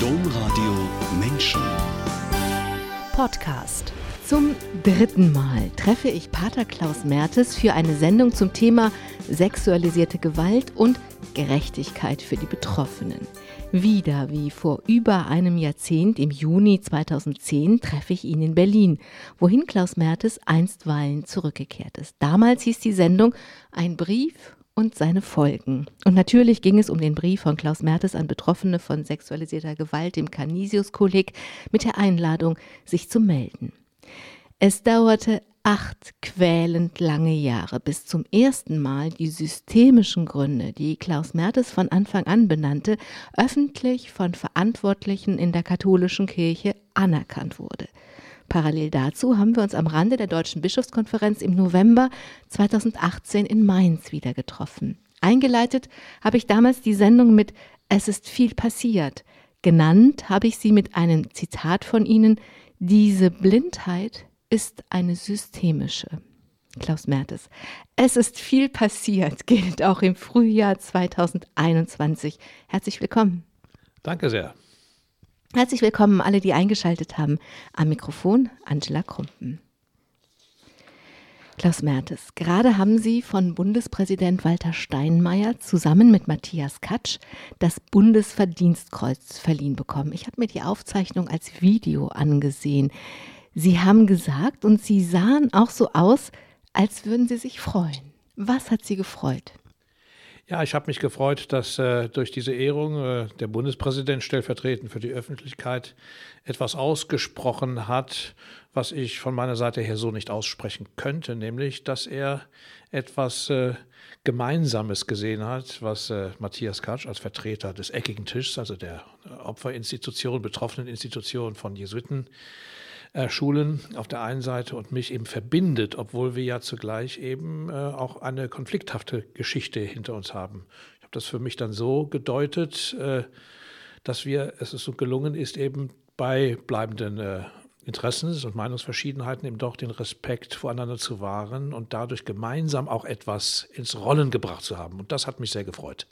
Domradio Menschen. Podcast. Zum dritten Mal treffe ich Pater Klaus Mertes für eine Sendung zum Thema sexualisierte Gewalt und Gerechtigkeit für die Betroffenen. Wieder wie vor über einem Jahrzehnt im Juni 2010 treffe ich ihn in Berlin, wohin Klaus Mertes einstweilen zurückgekehrt ist. Damals hieß die Sendung Ein Brief und seine Folgen. Und natürlich ging es um den Brief von Klaus Mertes an Betroffene von sexualisierter Gewalt im Canisius-Kolleg mit der Einladung, sich zu melden. Es dauerte acht quälend lange Jahre, bis zum ersten Mal die systemischen Gründe, die Klaus Mertes von Anfang an benannte, öffentlich von Verantwortlichen in der katholischen Kirche anerkannt wurde. Parallel dazu haben wir uns am Rande der Deutschen Bischofskonferenz im November 2018 in Mainz wieder getroffen. Eingeleitet habe ich damals die Sendung mit Es ist viel passiert. Genannt habe ich sie mit einem Zitat von Ihnen, diese Blindheit ist eine systemische. Klaus Mertes. Es ist viel passiert, gilt auch im Frühjahr 2021. Herzlich willkommen. Danke sehr. Herzlich willkommen alle, die eingeschaltet haben. Am Mikrofon Angela Krumpen. Klaus Mertes, gerade haben Sie von Bundespräsident Walter Steinmeier zusammen mit Matthias Katsch das Bundesverdienstkreuz verliehen bekommen. Ich habe mir die Aufzeichnung als Video angesehen. Sie haben gesagt und Sie sahen auch so aus, als würden Sie sich freuen. Was hat Sie gefreut? Ja, ich habe mich gefreut, dass äh, durch diese Ehrung äh, der Bundespräsident stellvertretend für die Öffentlichkeit etwas ausgesprochen hat, was ich von meiner Seite her so nicht aussprechen könnte, nämlich, dass er etwas äh, Gemeinsames gesehen hat, was äh, Matthias Katsch als Vertreter des eckigen Tischs, also der Opferinstitution, betroffenen Institution von Jesuiten, äh, Schulen auf der einen Seite und mich eben verbindet, obwohl wir ja zugleich eben äh, auch eine konflikthafte Geschichte hinter uns haben. Ich habe das für mich dann so gedeutet, äh, dass wir, es so gelungen ist, eben bei bleibenden äh, Interessen und Meinungsverschiedenheiten eben doch den Respekt voreinander zu wahren und dadurch gemeinsam auch etwas ins Rollen gebracht zu haben. Und das hat mich sehr gefreut.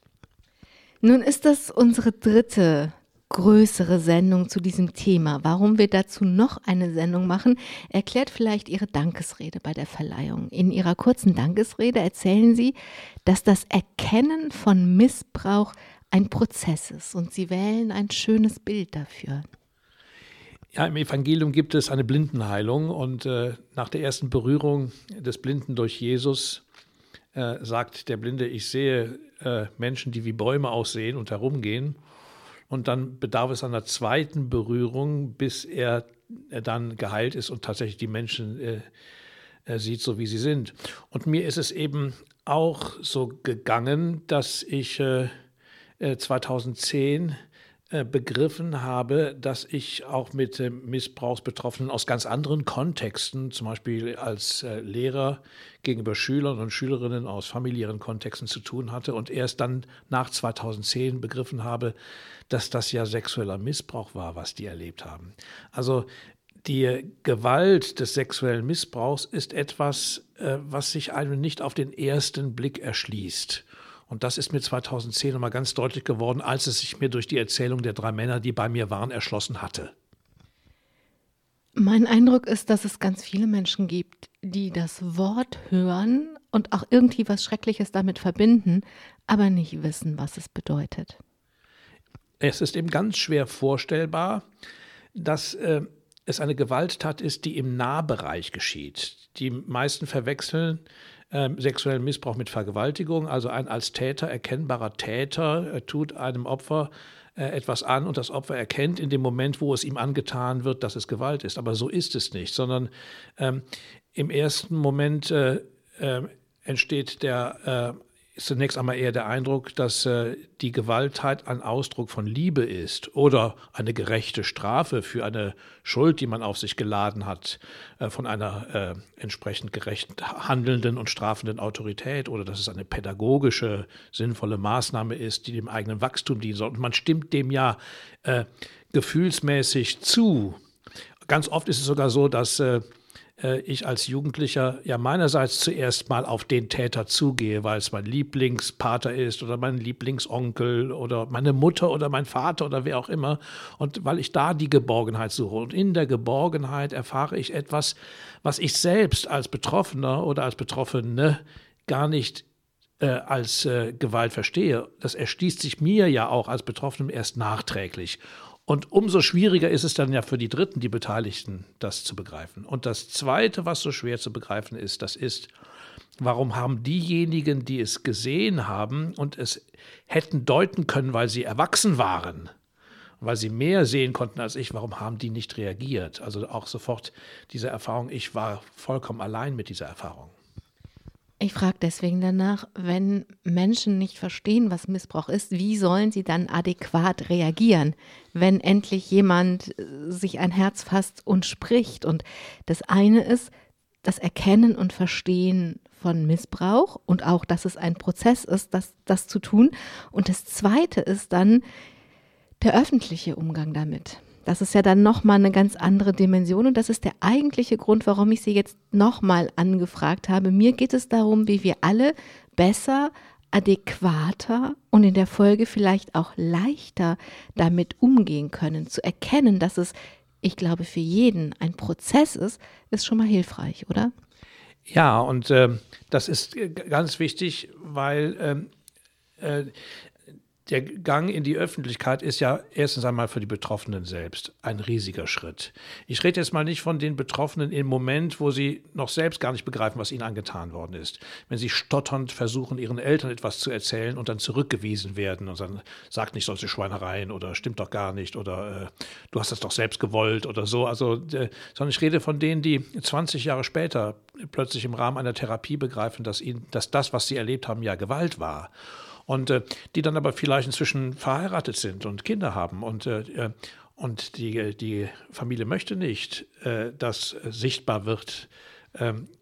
Nun ist das unsere dritte größere Sendung zu diesem Thema. Warum wir dazu noch eine Sendung machen, erklärt vielleicht Ihre Dankesrede bei der Verleihung. In Ihrer kurzen Dankesrede erzählen Sie, dass das Erkennen von Missbrauch ein Prozess ist und Sie wählen ein schönes Bild dafür. Ja, im Evangelium gibt es eine Blindenheilung und äh, nach der ersten Berührung des Blinden durch Jesus äh, sagt der Blinde, ich sehe äh, Menschen, die wie Bäume aussehen und herumgehen und dann bedarf es einer zweiten Berührung, bis er, er dann geheilt ist und tatsächlich die Menschen äh, sieht, so wie sie sind. Und mir ist es eben auch so gegangen, dass ich äh, 2010 äh, äh, begriffen habe, dass ich auch mit äh, Missbrauchsbetroffenen aus ganz anderen Kontexten, zum Beispiel als äh, Lehrer gegenüber Schülern und Schülerinnen aus familiären Kontexten zu tun hatte und erst dann nach 2010 begriffen habe, dass das ja sexueller Missbrauch war, was die erlebt haben. Also die Gewalt des sexuellen Missbrauchs ist etwas, was sich einem nicht auf den ersten Blick erschließt. Und das ist mir 2010 nochmal ganz deutlich geworden, als es sich mir durch die Erzählung der drei Männer, die bei mir waren, erschlossen hatte. Mein Eindruck ist, dass es ganz viele Menschen gibt, die das Wort hören und auch irgendwie was Schreckliches damit verbinden, aber nicht wissen, was es bedeutet. Es ist eben ganz schwer vorstellbar, dass äh, es eine Gewalttat ist, die im Nahbereich geschieht. Die meisten verwechseln äh, sexuellen Missbrauch mit Vergewaltigung. Also ein als Täter erkennbarer Täter äh, tut einem Opfer äh, etwas an und das Opfer erkennt in dem Moment, wo es ihm angetan wird, dass es Gewalt ist. Aber so ist es nicht, sondern ähm, im ersten Moment äh, entsteht der ist zunächst einmal eher der Eindruck, dass äh, die Gewaltheit ein Ausdruck von Liebe ist oder eine gerechte Strafe für eine Schuld, die man auf sich geladen hat, äh, von einer äh, entsprechend gerecht handelnden und strafenden Autorität oder dass es eine pädagogische, sinnvolle Maßnahme ist, die dem eigenen Wachstum dienen soll. Und man stimmt dem ja äh, gefühlsmäßig zu. Ganz oft ist es sogar so, dass äh, ich als Jugendlicher ja meinerseits zuerst mal auf den Täter zugehe, weil es mein Lieblingspater ist oder mein Lieblingsonkel oder meine Mutter oder mein Vater oder wer auch immer. Und weil ich da die Geborgenheit suche. Und in der Geborgenheit erfahre ich etwas, was ich selbst als Betroffener oder als Betroffene gar nicht äh, als äh, Gewalt verstehe. Das erschließt sich mir ja auch als Betroffenem erst nachträglich. Und umso schwieriger ist es dann ja für die Dritten, die Beteiligten, das zu begreifen. Und das Zweite, was so schwer zu begreifen ist, das ist, warum haben diejenigen, die es gesehen haben und es hätten deuten können, weil sie erwachsen waren, weil sie mehr sehen konnten als ich, warum haben die nicht reagiert? Also auch sofort diese Erfahrung, ich war vollkommen allein mit dieser Erfahrung. Ich frage deswegen danach, wenn Menschen nicht verstehen, was Missbrauch ist, wie sollen sie dann adäquat reagieren, wenn endlich jemand äh, sich ein Herz fasst und spricht? Und das eine ist das Erkennen und Verstehen von Missbrauch und auch, dass es ein Prozess ist, das, das zu tun. Und das zweite ist dann der öffentliche Umgang damit. Das ist ja dann nochmal eine ganz andere Dimension und das ist der eigentliche Grund, warum ich Sie jetzt nochmal angefragt habe. Mir geht es darum, wie wir alle besser, adäquater und in der Folge vielleicht auch leichter damit umgehen können. Zu erkennen, dass es, ich glaube, für jeden ein Prozess ist, ist schon mal hilfreich, oder? Ja, und äh, das ist ganz wichtig, weil ähm, äh, der Gang in die Öffentlichkeit ist ja erstens einmal für die Betroffenen selbst ein riesiger Schritt. Ich rede jetzt mal nicht von den Betroffenen im Moment, wo sie noch selbst gar nicht begreifen, was ihnen angetan worden ist. Wenn sie stotternd versuchen, ihren Eltern etwas zu erzählen und dann zurückgewiesen werden und dann sagt nicht solche Schweinereien oder stimmt doch gar nicht oder äh, du hast das doch selbst gewollt oder so. Also, äh, sondern ich rede von denen, die 20 Jahre später plötzlich im Rahmen einer Therapie begreifen, dass ihnen, dass das, was sie erlebt haben, ja Gewalt war und äh, die dann aber vielleicht inzwischen verheiratet sind und Kinder haben. Und äh, und die, die Familie möchte nicht, äh, dass sichtbar wird,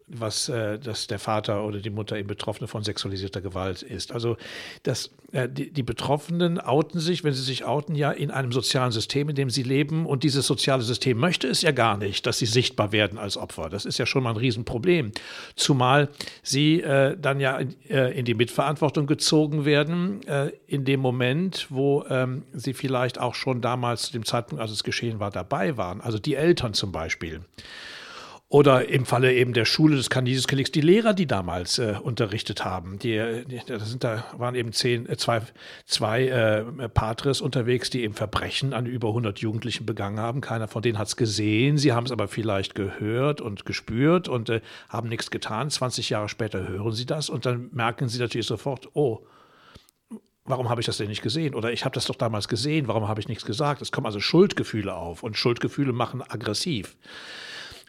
was äh, dass der Vater oder die Mutter eben Betroffene von sexualisierter Gewalt ist. Also das, äh, die, die, Betroffenen outen sich, wenn sie sich outen, ja in einem sozialen System, in dem sie leben. Und dieses soziale System möchte es ja gar nicht, dass sie sichtbar werden als Opfer. Das ist ja schon mal ein Riesenproblem. Zumal sie äh, dann ja in, äh, in, die Mitverantwortung gezogen werden, äh, in dem Moment, wo ähm, sie vielleicht auch schon damals zu dem Zeitpunkt, als es geschehen war, dabei waren. Also die Eltern zum Beispiel. Oder im Falle eben der Schule des Canisius die Lehrer, die damals äh, unterrichtet haben. Die, die, das sind, da waren eben zehn, äh, zwei, zwei äh, Patres unterwegs, die eben Verbrechen an über 100 Jugendlichen begangen haben. Keiner von denen hat es gesehen. Sie haben es aber vielleicht gehört und gespürt und äh, haben nichts getan. 20 Jahre später hören sie das und dann merken sie natürlich sofort, oh, warum habe ich das denn nicht gesehen? Oder ich habe das doch damals gesehen, warum habe ich nichts gesagt? Es kommen also Schuldgefühle auf und Schuldgefühle machen aggressiv.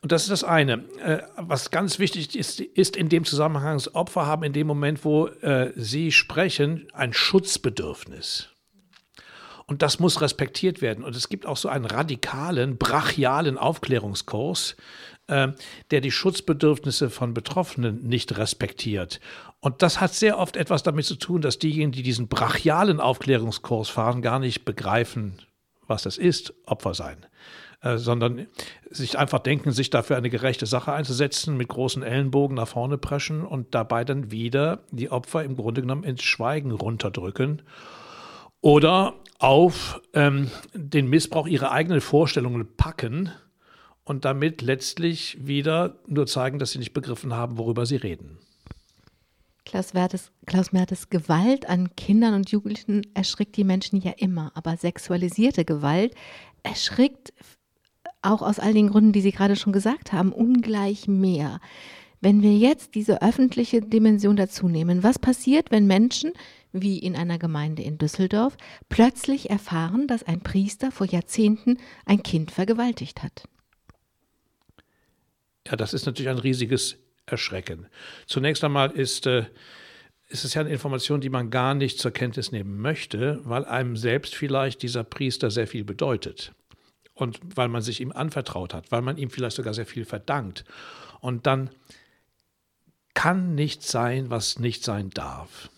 Und das ist das eine. Äh, was ganz wichtig ist, ist in dem Zusammenhang, dass Opfer haben in dem Moment, wo äh, sie sprechen, ein Schutzbedürfnis. Und das muss respektiert werden. Und es gibt auch so einen radikalen, brachialen Aufklärungskurs, äh, der die Schutzbedürfnisse von Betroffenen nicht respektiert. Und das hat sehr oft etwas damit zu tun, dass diejenigen, die diesen brachialen Aufklärungskurs fahren, gar nicht begreifen, was das ist, Opfer sein. Äh, sondern sich einfach denken, sich dafür eine gerechte Sache einzusetzen, mit großen Ellenbogen nach vorne preschen und dabei dann wieder die Opfer im Grunde genommen ins Schweigen runterdrücken oder auf ähm, den Missbrauch ihrer eigenen Vorstellungen packen und damit letztlich wieder nur zeigen, dass sie nicht begriffen haben, worüber sie reden. Klaus, Wertes, Klaus Mertes, Gewalt an Kindern und Jugendlichen erschrickt die Menschen ja immer, aber sexualisierte Gewalt erschrickt auch aus all den Gründen, die Sie gerade schon gesagt haben, ungleich mehr. Wenn wir jetzt diese öffentliche Dimension dazu nehmen, was passiert, wenn Menschen, wie in einer Gemeinde in Düsseldorf, plötzlich erfahren, dass ein Priester vor Jahrzehnten ein Kind vergewaltigt hat? Ja, das ist natürlich ein riesiges Erschrecken. Zunächst einmal ist, äh, ist es ja eine Information, die man gar nicht zur Kenntnis nehmen möchte, weil einem selbst vielleicht dieser Priester sehr viel bedeutet und weil man sich ihm anvertraut hat, weil man ihm vielleicht sogar sehr viel verdankt. Und dann kann nichts sein, was nicht sein darf.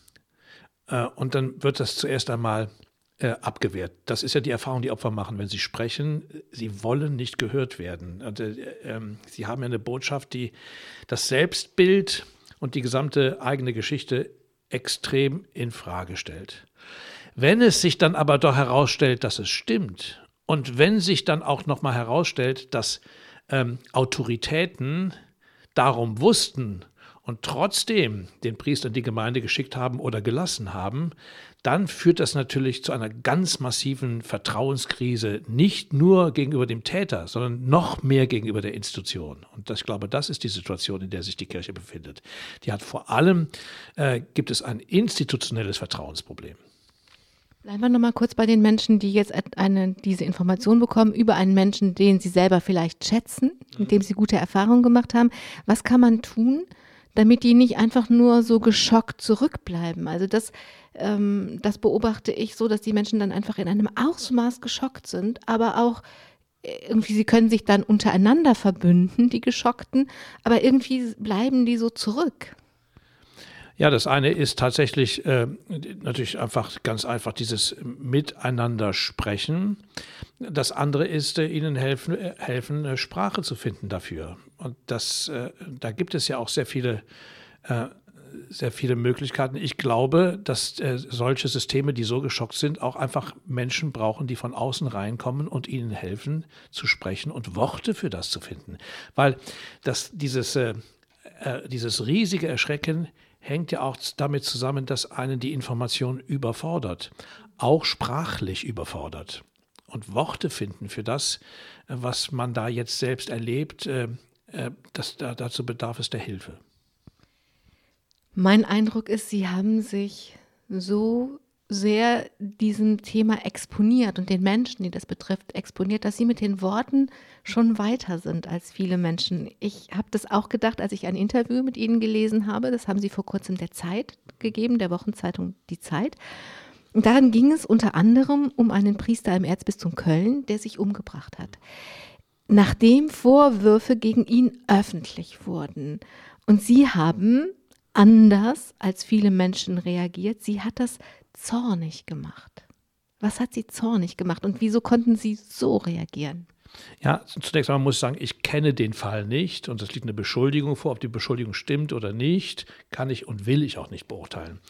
Äh, und dann wird das zuerst einmal äh, abgewehrt. Das ist ja die Erfahrung, die Opfer machen, wenn sie sprechen. Sie wollen nicht gehört werden. Und, äh, äh, sie haben ja eine Botschaft, die das Selbstbild und die gesamte eigene Geschichte extrem in Frage stellt. Wenn es sich dann aber doch herausstellt, dass es stimmt und wenn sich dann auch noch mal herausstellt, dass ähm, Autoritäten darum wussten und trotzdem den Priester in die Gemeinde geschickt haben oder gelassen haben, dann führt das natürlich zu einer ganz massiven Vertrauenskrise, nicht nur gegenüber dem Täter, sondern noch mehr gegenüber der Institution. Und das, ich glaube, das ist die Situation, in der sich die Kirche befindet. Die hat vor allem, äh, gibt es ein institutionelles Vertrauensproblem. Bleiben wir nochmal kurz bei den Menschen, die jetzt eine, diese Information bekommen über einen Menschen, den sie selber vielleicht schätzen, mit dem sie gute Erfahrungen gemacht haben. Was kann man tun, damit die nicht einfach nur so geschockt zurückbleiben? Also das, ähm, das beobachte ich so, dass die Menschen dann einfach in einem Ausmaß geschockt sind, aber auch äh, irgendwie, sie können sich dann untereinander verbünden, die Geschockten, aber irgendwie bleiben die so zurück. Ja, das eine ist tatsächlich äh, natürlich einfach ganz einfach dieses Miteinander sprechen. Das andere ist, äh, ihnen helfen, äh, helfen, äh, Sprache zu finden dafür. Und das, äh, da gibt es ja auch sehr viele, äh, sehr viele Möglichkeiten. Ich glaube, dass solche Systeme, die so geschockt sind, auch einfach Menschen brauchen, die von außen reinkommen und ihnen helfen zu sprechen und Worte für das zu finden. Weil das, dieses, dieses riesige Erschrecken hängt ja auch damit zusammen, dass einen die Information überfordert, auch sprachlich überfordert. Und Worte finden für das, was man da jetzt selbst erlebt, äh, äh, das, dazu bedarf es der Hilfe. Mein Eindruck ist, Sie haben sich so sehr diesem Thema exponiert und den Menschen, die das betrifft, exponiert, dass sie mit den Worten schon weiter sind als viele Menschen. Ich habe das auch gedacht, als ich ein Interview mit ihnen gelesen habe. Das haben sie vor kurzem der Zeit gegeben, der Wochenzeitung Die Zeit. Und darin ging es unter anderem um einen Priester im Erzbistum Köln, der sich umgebracht hat. Nachdem Vorwürfe gegen ihn öffentlich wurden. Und sie haben anders als viele Menschen reagiert. Sie hat das zornig gemacht? Was hat sie zornig gemacht und wieso konnten sie so reagieren? Ja, zunächst einmal muss ich sagen, ich kenne den Fall nicht und es liegt eine Beschuldigung vor. Ob die Beschuldigung stimmt oder nicht, kann ich und will ich auch nicht beurteilen.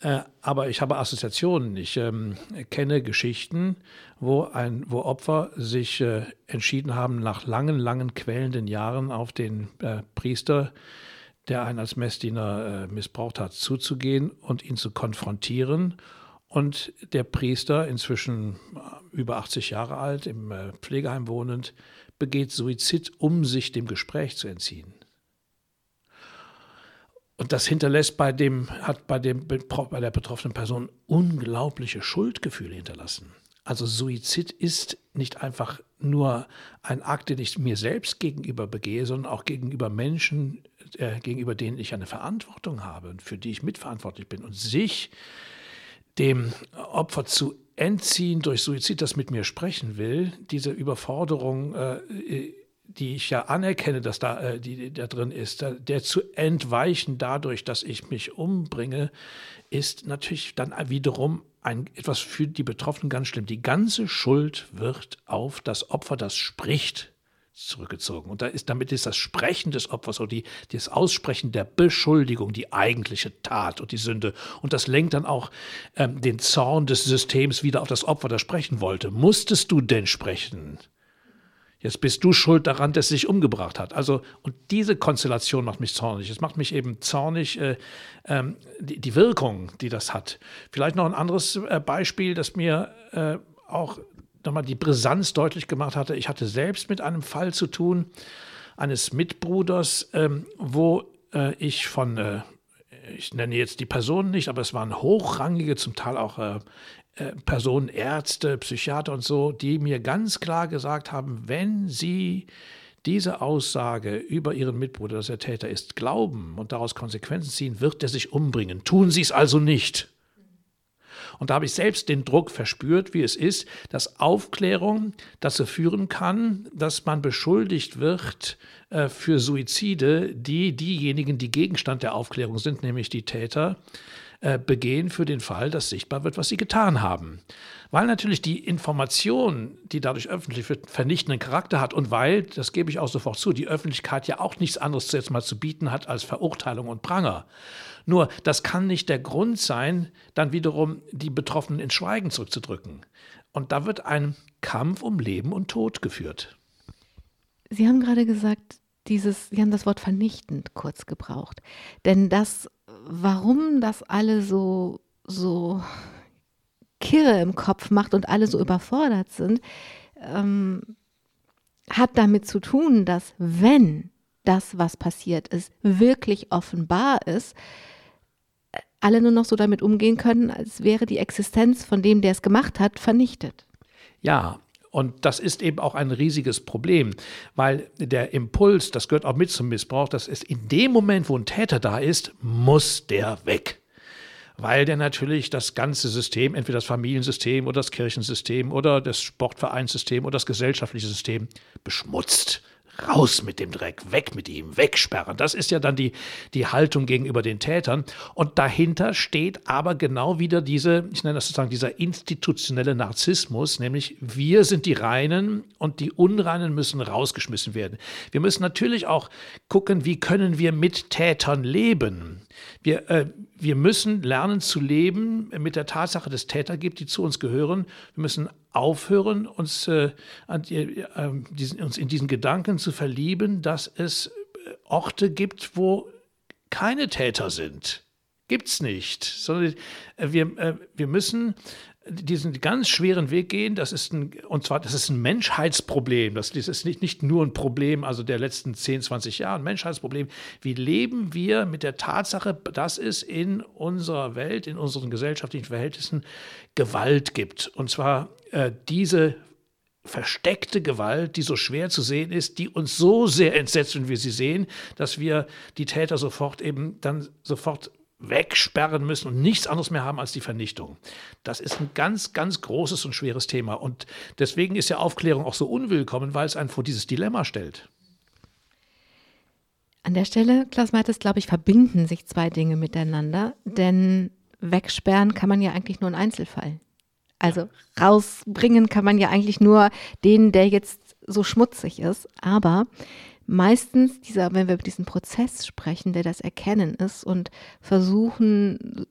Äh, aber ich habe Assoziationen. Ich ähm, kenne Geschichten, wo, ein, wo Opfer sich äh, entschieden haben, nach langen, langen quälenden Jahren auf den äh, Priester der einen als Messdiener äh, missbraucht hat, zuzugehen und ihn zu konfrontieren. Und der Priester, inzwischen äh, über 80 Jahre alt, im äh, Pflegeheim wohnend, begeht Suizid, um sich dem Gespräch zu entziehen. Und das hinterlässt bei dem, hat bei, dem, bei der betroffenen Person unglaubliche Schuldgefühle hinterlassen. Also Suizid ist nicht einfach nur ein Akt, den ich mir selbst gegenüber begehe, sondern auch gegenüber Menschen, äh, gegenüber denen ich eine Verantwortung habe und für die ich mitverantwortlich bin. Und sich dem Opfer zu entziehen durch Suizid, das mit mir sprechen will, diese Überforderung, äh, die ich ja anerkenne, dass da, äh, die, da drin ist, der zu entweichen dadurch, dass ich mich umbringe, ist natürlich dann wiederum ein, etwas für die Betroffenen ganz schlimm. Die ganze Schuld wird auf das Opfer, das spricht, zurückgezogen. Und da ist, damit ist das Sprechen des Opfers oder die, das Aussprechen der Beschuldigung die eigentliche Tat und die Sünde. Und das lenkt dann auch ähm, den Zorn des Systems wieder auf das Opfer, das sprechen wollte. Musstest du denn sprechen? Jetzt bist du schuld daran, dass er sich umgebracht hat. Also, und diese Konstellation macht mich zornig. Es macht mich eben zornig, äh, ähm, die, die, Wirkung, die das hat. Vielleicht noch ein anderes äh, Beispiel, das mir äh, auch nochmal die Brisanz deutlich gemacht hatte. Ich hatte selbst mit einem Fall zu tun, eines Mitbruders, ähm, wo äh, ich von, äh, ich nenne jetzt die Personen nicht, aber es waren hochrangige, zum Teil auch äh, äh, Personen, Ärzte, Psychiater und so, die mir ganz klar gesagt haben, wenn sie diese Aussage über ihren Mitbruder, dass er Täter ist, glauben und daraus Konsequenzen ziehen, wird er sich umbringen. Tun Sie es also nicht. Und da habe ich selbst den Druck verspürt, wie es ist, dass Aufklärung dazu führen kann, dass man beschuldigt wird äh, für Suizide, die diejenigen, die Gegenstand der Aufklärung sind, nämlich die Täter, äh, begehen für den Fall, dass sichtbar wird, was sie getan haben. weil natürlich die Information, die dadurch öffentlich wird, vernichtenden Charakter hat und weil, das gebe ich auch sofort zu, die Öffentlichkeit ja auch nichts anderes zuerst mal zu bieten hat als Verurteilung und Pranger. Nur, das kann nicht der Grund sein, dann wiederum die Betroffenen ins Schweigen zurückzudrücken. Und da wird ein Kampf um Leben und Tod geführt. Sie haben gerade gesagt, dieses, Sie haben das Wort vernichtend kurz gebraucht. Denn das, warum das alle so, so Kirre im Kopf macht und alle so überfordert sind, ähm, hat damit zu tun, dass wenn das, was passiert ist, wirklich offenbar ist, alle nur noch so damit umgehen können, als wäre die Existenz von dem, der es gemacht hat, vernichtet. Ja, und das ist eben auch ein riesiges Problem, weil der Impuls, das gehört auch mit zum Missbrauch, das ist in dem Moment, wo ein Täter da ist, muss der weg weil der natürlich das ganze System, entweder das Familiensystem oder das Kirchensystem oder das Sportvereinssystem oder das gesellschaftliche System beschmutzt. Raus mit dem Dreck, weg mit ihm, wegsperren. Das ist ja dann die, die Haltung gegenüber den Tätern. Und dahinter steht aber genau wieder diese, ich nenne das sozusagen dieser institutionelle Narzissmus, nämlich wir sind die Reinen und die Unreinen müssen rausgeschmissen werden. Wir müssen natürlich auch gucken, wie können wir mit Tätern leben. Wir, äh, wir müssen lernen zu leben mit der Tatsache, dass es Täter gibt, die zu uns gehören. Wir müssen aufhören, uns, äh, äh, diesen, uns in diesen Gedanken zu verlieben, dass es äh, Orte gibt, wo keine Täter sind. Gibt es nicht. Sondern äh, wir, äh, wir müssen diesen ganz schweren Weg gehen. Das ist ein, und zwar, das ist ein Menschheitsproblem. Das, das ist nicht, nicht nur ein Problem, also der letzten 10, 20 Jahre, ein Menschheitsproblem. Wie leben wir mit der Tatsache, dass es in unserer Welt, in unseren gesellschaftlichen Verhältnissen Gewalt gibt? Und zwar äh, diese versteckte Gewalt, die so schwer zu sehen ist, die uns so sehr entsetzt, wenn wir sie sehen, dass wir die Täter sofort eben dann sofort wegsperren müssen und nichts anderes mehr haben als die Vernichtung. Das ist ein ganz, ganz großes und schweres Thema. Und deswegen ist ja Aufklärung auch so unwillkommen, weil es einen vor dieses Dilemma stellt. An der Stelle, Klaus Mertes, glaube ich, verbinden sich zwei Dinge miteinander, denn wegsperren kann man ja eigentlich nur einen Einzelfall. Also rausbringen kann man ja eigentlich nur den, der jetzt so schmutzig ist. Aber meistens dieser, wenn wir über diesen Prozess sprechen, der das Erkennen ist und versuchen,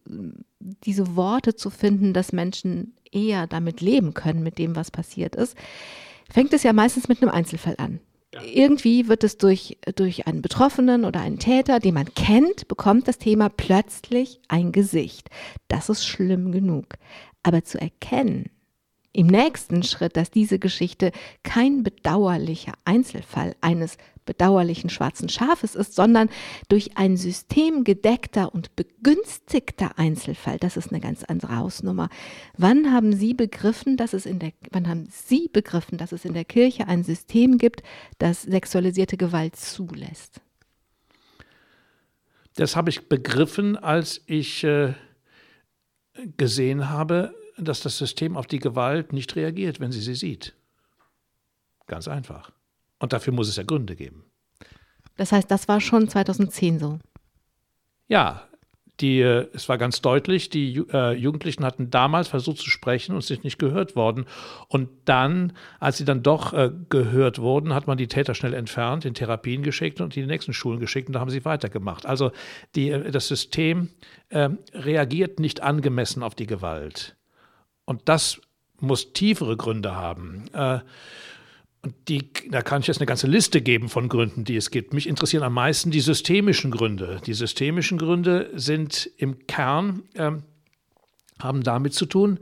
diese Worte zu finden, dass Menschen eher damit leben können, mit dem, was passiert ist, fängt es ja meistens mit einem Einzelfall an. Ja. Irgendwie wird es durch, durch einen Betroffenen oder einen Täter, den man kennt, bekommt das Thema plötzlich ein Gesicht. Das ist schlimm genug. Aber zu erkennen, im nächsten Schritt, dass diese Geschichte kein bedauerlicher Einzelfall eines bedauerlichen schwarzen Schafes ist, sondern durch ein System gedeckter und begünstigter Einzelfall. Das ist eine ganz andere Hausnummer. Wann haben Sie begriffen, dass es in der, wann haben Sie begriffen, dass es in der Kirche ein System gibt, das sexualisierte Gewalt zulässt? Das habe ich begriffen, als ich äh, gesehen habe, dass das System auf die Gewalt nicht reagiert, wenn sie sie sieht. Ganz einfach. Und dafür muss es ja Gründe geben. Das heißt, das war schon 2010 so. Ja, die, äh, es war ganz deutlich, die äh, Jugendlichen hatten damals versucht zu sprechen und sind nicht gehört worden. Und dann, als sie dann doch äh, gehört wurden, hat man die Täter schnell entfernt, in Therapien geschickt und in die nächsten Schulen geschickt und da haben sie weitergemacht. Also die, äh, das System ähm, reagiert nicht angemessen auf die Gewalt. Und das muss tiefere Gründe haben. Äh, und die, da kann ich jetzt eine ganze Liste geben von Gründen, die es gibt. Mich interessieren am meisten die systemischen Gründe. Die systemischen Gründe sind im Kern, äh, haben damit zu tun,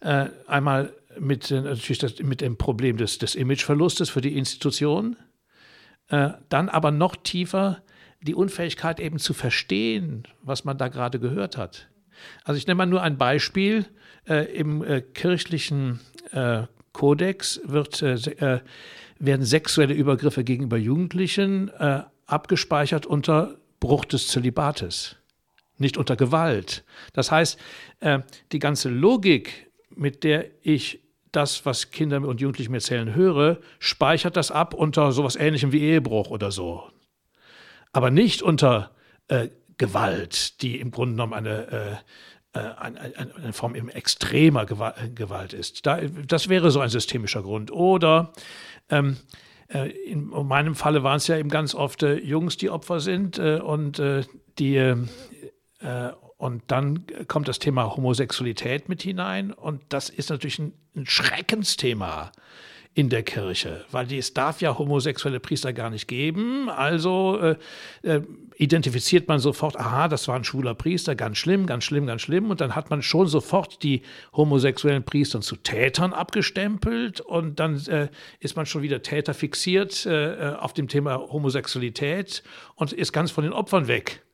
äh, einmal mit, äh, natürlich das, mit dem Problem des, des Imageverlustes für die Institution, äh, dann aber noch tiefer die Unfähigkeit eben zu verstehen, was man da gerade gehört hat. Also ich nenne mal nur ein Beispiel. Äh, Im äh, kirchlichen Kodex wird, äh, äh, werden sexuelle Übergriffe gegenüber Jugendlichen äh, abgespeichert unter Bruch des Zölibates, nicht unter Gewalt. Das heißt, äh, die ganze Logik, mit der ich das, was Kinder und Jugendliche mir erzählen, höre, speichert das ab unter sowas ähnlichem wie Ehebruch oder so. Aber nicht unter äh, Gewalt, die im Grunde genommen eine, äh, eine, eine, Form eben extremer Gewalt ist. Da, das wäre so ein systemischer Grund. Oder ähm, äh, in meinem Falle waren es ja eben ganz oft äh, Jungs, die Opfer sind äh, und äh, die äh, und dann kommt das Thema Homosexualität mit hinein und das ist natürlich ein, Schreckensthema in der Kirche, weil es darf ja homosexuelle Priester gar nicht geben. Also äh, äh, identifiziert man sofort, aha, das war ein schwuler Priester, ganz schlimm, ganz schlimm, ganz schlimm. Und dann hat man schon sofort die homosexuellen Priester zu Tätern abgestempelt und dann äh, ist man schon wieder Täter fixiert äh, auf dem Thema Homosexualität und ist ganz von den Opfern weg.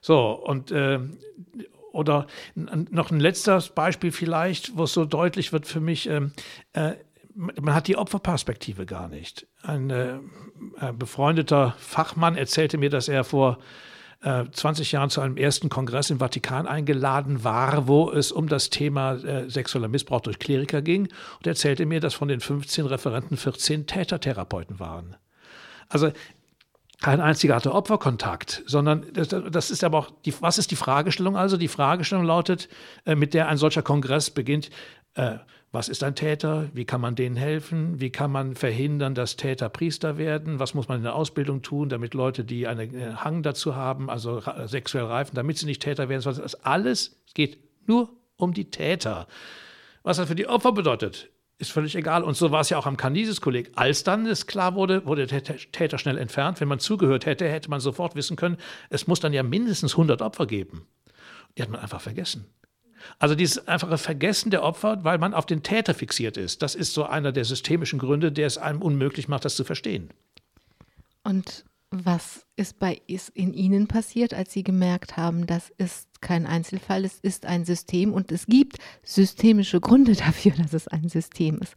So, und äh, oder noch ein letztes Beispiel vielleicht, wo es so deutlich wird für mich. Ähm, äh, man hat die Opferperspektive gar nicht. Ein äh, befreundeter Fachmann erzählte mir, dass er vor äh, 20 Jahren zu einem ersten Kongress im Vatikan eingeladen war, wo es um das Thema äh, sexueller Missbrauch durch Kleriker ging. Und er erzählte mir, dass von den 15 Referenten 14 Tätertherapeuten waren. Also kein einziger hatte Opferkontakt, sondern das, das, ist aber auch, die, was ist die Fragestellung also? Die Fragestellung lautet, äh, mit der ein solcher Kongress beginnt, äh, was ist ein Täter? Wie kann man denen helfen? Wie kann man verhindern, dass Täter Priester werden? Was muss man in der Ausbildung tun, damit Leute, die einen äh, Hang dazu haben, also sexuell reifen, damit sie nicht Täter werden? Das alles geht nur um die Täter. Was das für die Opfer bedeutet, ist völlig egal. Und so war es ja auch am Canisius-Kolleg. Als dann es klar wurde, wurde der Täter schnell entfernt. Wenn man zugehört hätte, hätte man sofort wissen können, es muss dann ja mindestens 100 Opfer geben. Die hat man einfach vergessen. Also dieses einfache Vergessen der Opfer, weil man auf den Täter fixiert ist, das ist so einer der systemischen Gründe, der es einem unmöglich macht, das zu verstehen. Und was ist bei ist in Ihnen passiert, als Sie gemerkt haben, das ist kein Einzelfall, es ist ein System und es gibt systemische Gründe dafür, dass es ein System ist?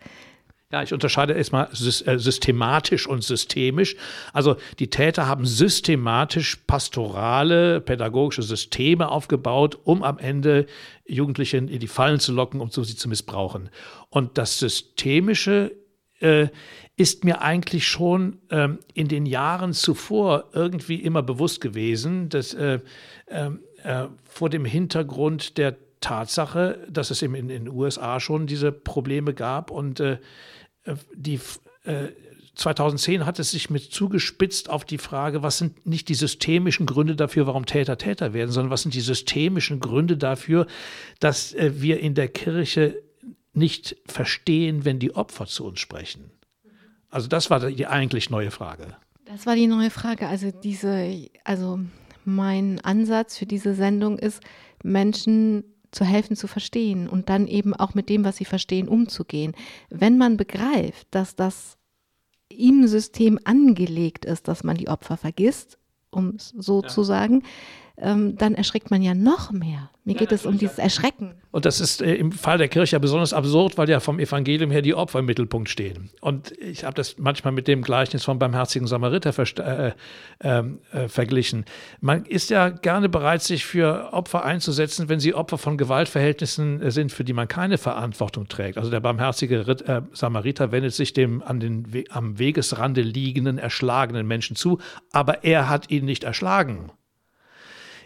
Ja, ich unterscheide erstmal äh, systematisch und systemisch. Also die Täter haben systematisch pastorale, pädagogische Systeme aufgebaut, um am Ende Jugendliche in die Fallen zu locken, um sie zu missbrauchen. Und das Systemische äh, ist mir eigentlich schon ähm, in den Jahren zuvor irgendwie immer bewusst gewesen, dass äh, ähm, äh, vor dem Hintergrund der Tatsache, dass es eben in den USA schon diese Probleme gab und äh, die 2010 äh, hat es sich mit zugespitzt auf die Frage, was sind nicht die systemischen Gründe dafür, warum Täter Täter werden, sondern was sind die systemischen Gründe dafür, dass äh, wir in der Kirche nicht verstehen, wenn die Opfer zu uns sprechen. Also das war die eigentlich neue Frage. Das war die neue Frage. Also diese, also mein Ansatz für diese Sendung ist, Menschen zu helfen zu verstehen und dann eben auch mit dem, was sie verstehen, umzugehen. Wenn man begreift, dass das im System angelegt ist, dass man die Opfer vergisst, um es so ja. zu sagen, ähm, dann erschrickt man ja noch mehr. Mir geht es um dieses Erschrecken. Und das ist äh, im Fall der Kirche ja besonders absurd, weil ja vom Evangelium her die Opfer im Mittelpunkt stehen. Und ich habe das manchmal mit dem Gleichnis vom barmherzigen Samariter äh, ähm, äh, verglichen. Man ist ja gerne bereit, sich für Opfer einzusetzen, wenn sie Opfer von Gewaltverhältnissen äh, sind, für die man keine Verantwortung trägt. Also der barmherzige Ritt, äh, Samariter wendet sich dem an den We am Wegesrande liegenden, erschlagenen Menschen zu, aber er hat ihn nicht erschlagen.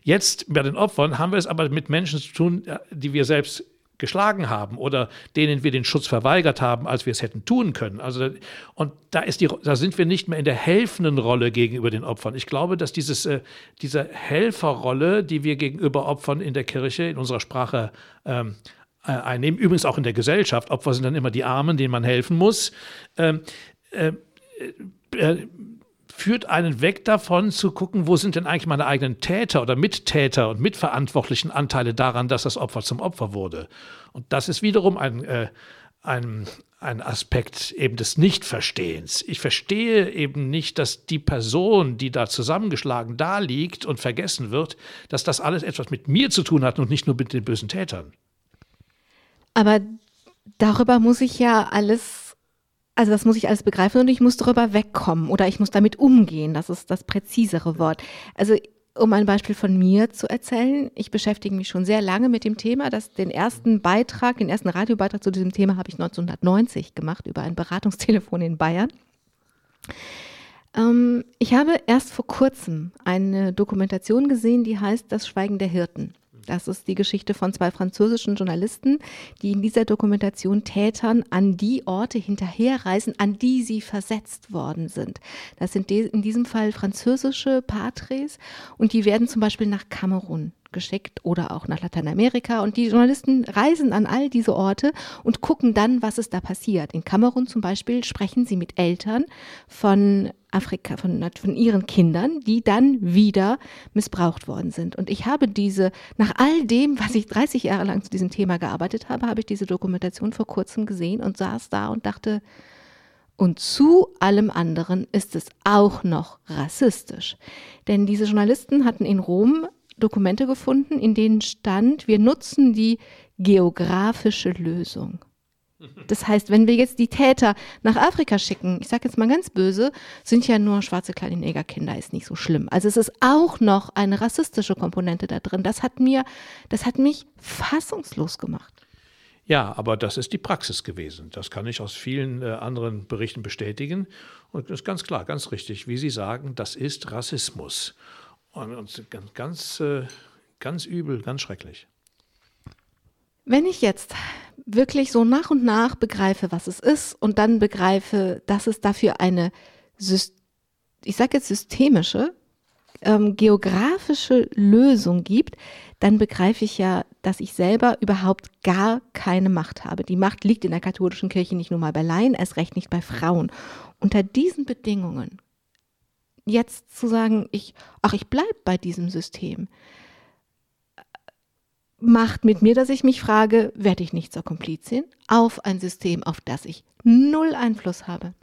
Jetzt bei den Opfern haben wir es aber mit Menschen zu tun, die wir selbst geschlagen haben oder denen wir den Schutz verweigert haben, als wir es hätten tun können. Also und da ist die, da sind wir nicht mehr in der helfenden Rolle gegenüber den Opfern. Ich glaube, dass dieses, äh, diese Helferrolle, die wir gegenüber Opfern in der Kirche, in unserer Sprache ähm, äh, einnehmen, übrigens auch in der Gesellschaft, Opfer sind dann immer die Armen, denen man helfen muss, ähm, äh, äh, führt einen weg davon zu gucken, wo sind denn eigentlich meine eigenen Täter oder Mittäter und mitverantwortlichen Anteile daran, dass das Opfer zum Opfer wurde. Und das ist wiederum ein, äh, ein, ein Aspekt eben des Nichtverstehens. Ich verstehe eben nicht, dass die Person, die da zusammengeschlagen da liegt und vergessen wird, dass das alles etwas mit mir zu tun hat und nicht nur mit den bösen Tätern. Aber darüber muss ich ja alles also das muss ich alles begreifen und ich muss darüber wegkommen oder ich muss damit umgehen. Das ist das präzisere Wort. Also um ein Beispiel von mir zu erzählen, ich beschäftige mich schon sehr lange mit dem Thema. Das, den ersten Beitrag, den ersten Radiobeitrag zu diesem Thema habe ich 1990 gemacht über ein Beratungstelefon in Bayern. Ähm, ich habe erst vor kurzem eine Dokumentation gesehen, die heißt Das Schweigen der Hirten. Das ist die Geschichte von zwei französischen Journalisten, die in dieser Dokumentation Tätern an die Orte hinterherreisen, an die sie versetzt worden sind. Das sind in diesem Fall französische Patres und die werden zum Beispiel nach Kamerun geschickt oder auch nach Lateinamerika. Und die Journalisten reisen an all diese Orte und gucken dann, was ist da passiert. In Kamerun zum Beispiel sprechen sie mit Eltern von Afrika, von, von ihren Kindern, die dann wieder missbraucht worden sind. Und ich habe diese, nach all dem, was ich 30 Jahre lang zu diesem Thema gearbeitet habe, habe ich diese Dokumentation vor kurzem gesehen und saß da und dachte, und zu allem anderen ist es auch noch rassistisch. Denn diese Journalisten hatten in Rom Dokumente gefunden, in denen stand, wir nutzen die geografische Lösung. Das heißt, wenn wir jetzt die Täter nach Afrika schicken, ich sage jetzt mal ganz böse, sind ja nur schwarze kleine Negerkinder, ist nicht so schlimm. Also es ist auch noch eine rassistische Komponente da drin. Das hat mir, das hat mich fassungslos gemacht. Ja, aber das ist die Praxis gewesen. Das kann ich aus vielen äh, anderen Berichten bestätigen. Und das ist ganz klar, ganz richtig, wie Sie sagen, das ist Rassismus. Und, ganz, ganz, äh, ganz übel, ganz schrecklich. Wenn ich jetzt wirklich so nach und nach begreife, was es ist und dann begreife, dass es dafür eine, ich sage jetzt systemische, ähm, geografische Lösung gibt, dann begreife ich ja, dass ich selber überhaupt gar keine Macht habe. Die Macht liegt in der katholischen Kirche nicht nur mal bei Laien, erst recht nicht bei Frauen. Unter diesen Bedingungen jetzt zu sagen, ich, ach, ich bleibe bei diesem System, macht mit mir, dass ich mich frage, werde ich nicht zur Komplizin auf ein System, auf das ich null Einfluss habe?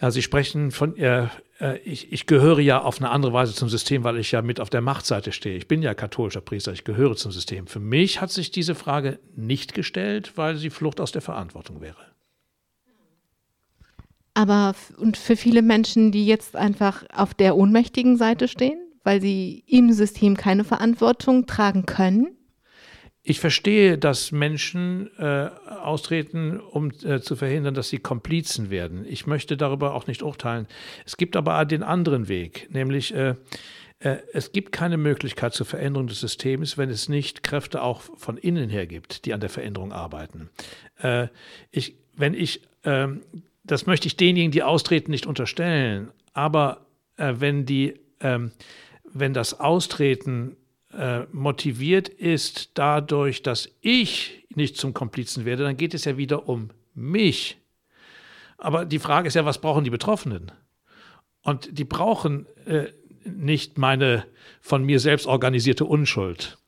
Ja, Sie sprechen von, äh, äh, ich, ich gehöre ja auf eine andere Weise zum System, weil ich ja mit auf der Machtseite stehe. Ich bin ja katholischer Priester, ich gehöre zum System. Für mich hat sich diese Frage nicht gestellt, weil sie Flucht aus der Verantwortung wäre. Aber und für viele Menschen, die jetzt einfach auf der ohnmächtigen Seite stehen, weil sie im System keine Verantwortung tragen können? Ich verstehe, dass Menschen äh, austreten, um äh, zu verhindern, dass sie Komplizen werden. Ich möchte darüber auch nicht urteilen. Es gibt aber den anderen Weg, nämlich äh, äh es gibt keine Möglichkeit zur Veränderung des Systems, wenn es nicht Kräfte auch von innen her gibt, die an der Veränderung arbeiten. Äh, ich, wenn ich ähm, das möchte ich denjenigen, die austreten, nicht unterstellen. Aber äh, wenn, die, ähm, wenn das Austreten äh, motiviert ist dadurch, dass ich nicht zum Komplizen werde, dann geht es ja wieder um mich. Aber die Frage ist ja, was brauchen die Betroffenen? Und die brauchen äh, nicht meine von mir selbst organisierte Unschuld,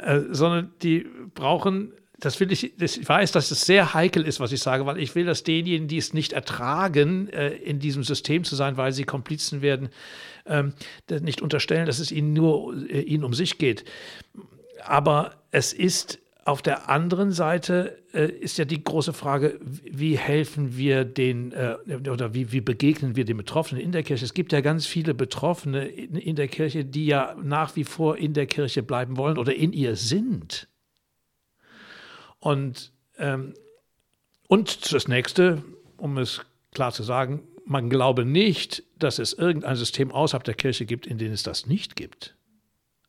äh, sondern die brauchen das will ich, ich weiß, dass es sehr heikel ist, was ich sage, weil ich will, dass denjenigen, die es nicht ertragen, äh, in diesem System zu sein, weil sie Komplizen werden, ähm, nicht unterstellen, dass es ihnen nur äh, ihnen um sich geht. Aber es ist auf der anderen Seite äh, ist ja die große Frage, wie helfen wir den oder wie, wie begegnen wir den Betroffenen in der Kirche? Es gibt ja ganz viele Betroffene in der Kirche, die ja nach wie vor in der Kirche bleiben wollen oder in ihr sind. Und, ähm, und das nächste, um es klar zu sagen, man glaube nicht, dass es irgendein System außerhalb der Kirche gibt, in dem es das nicht gibt.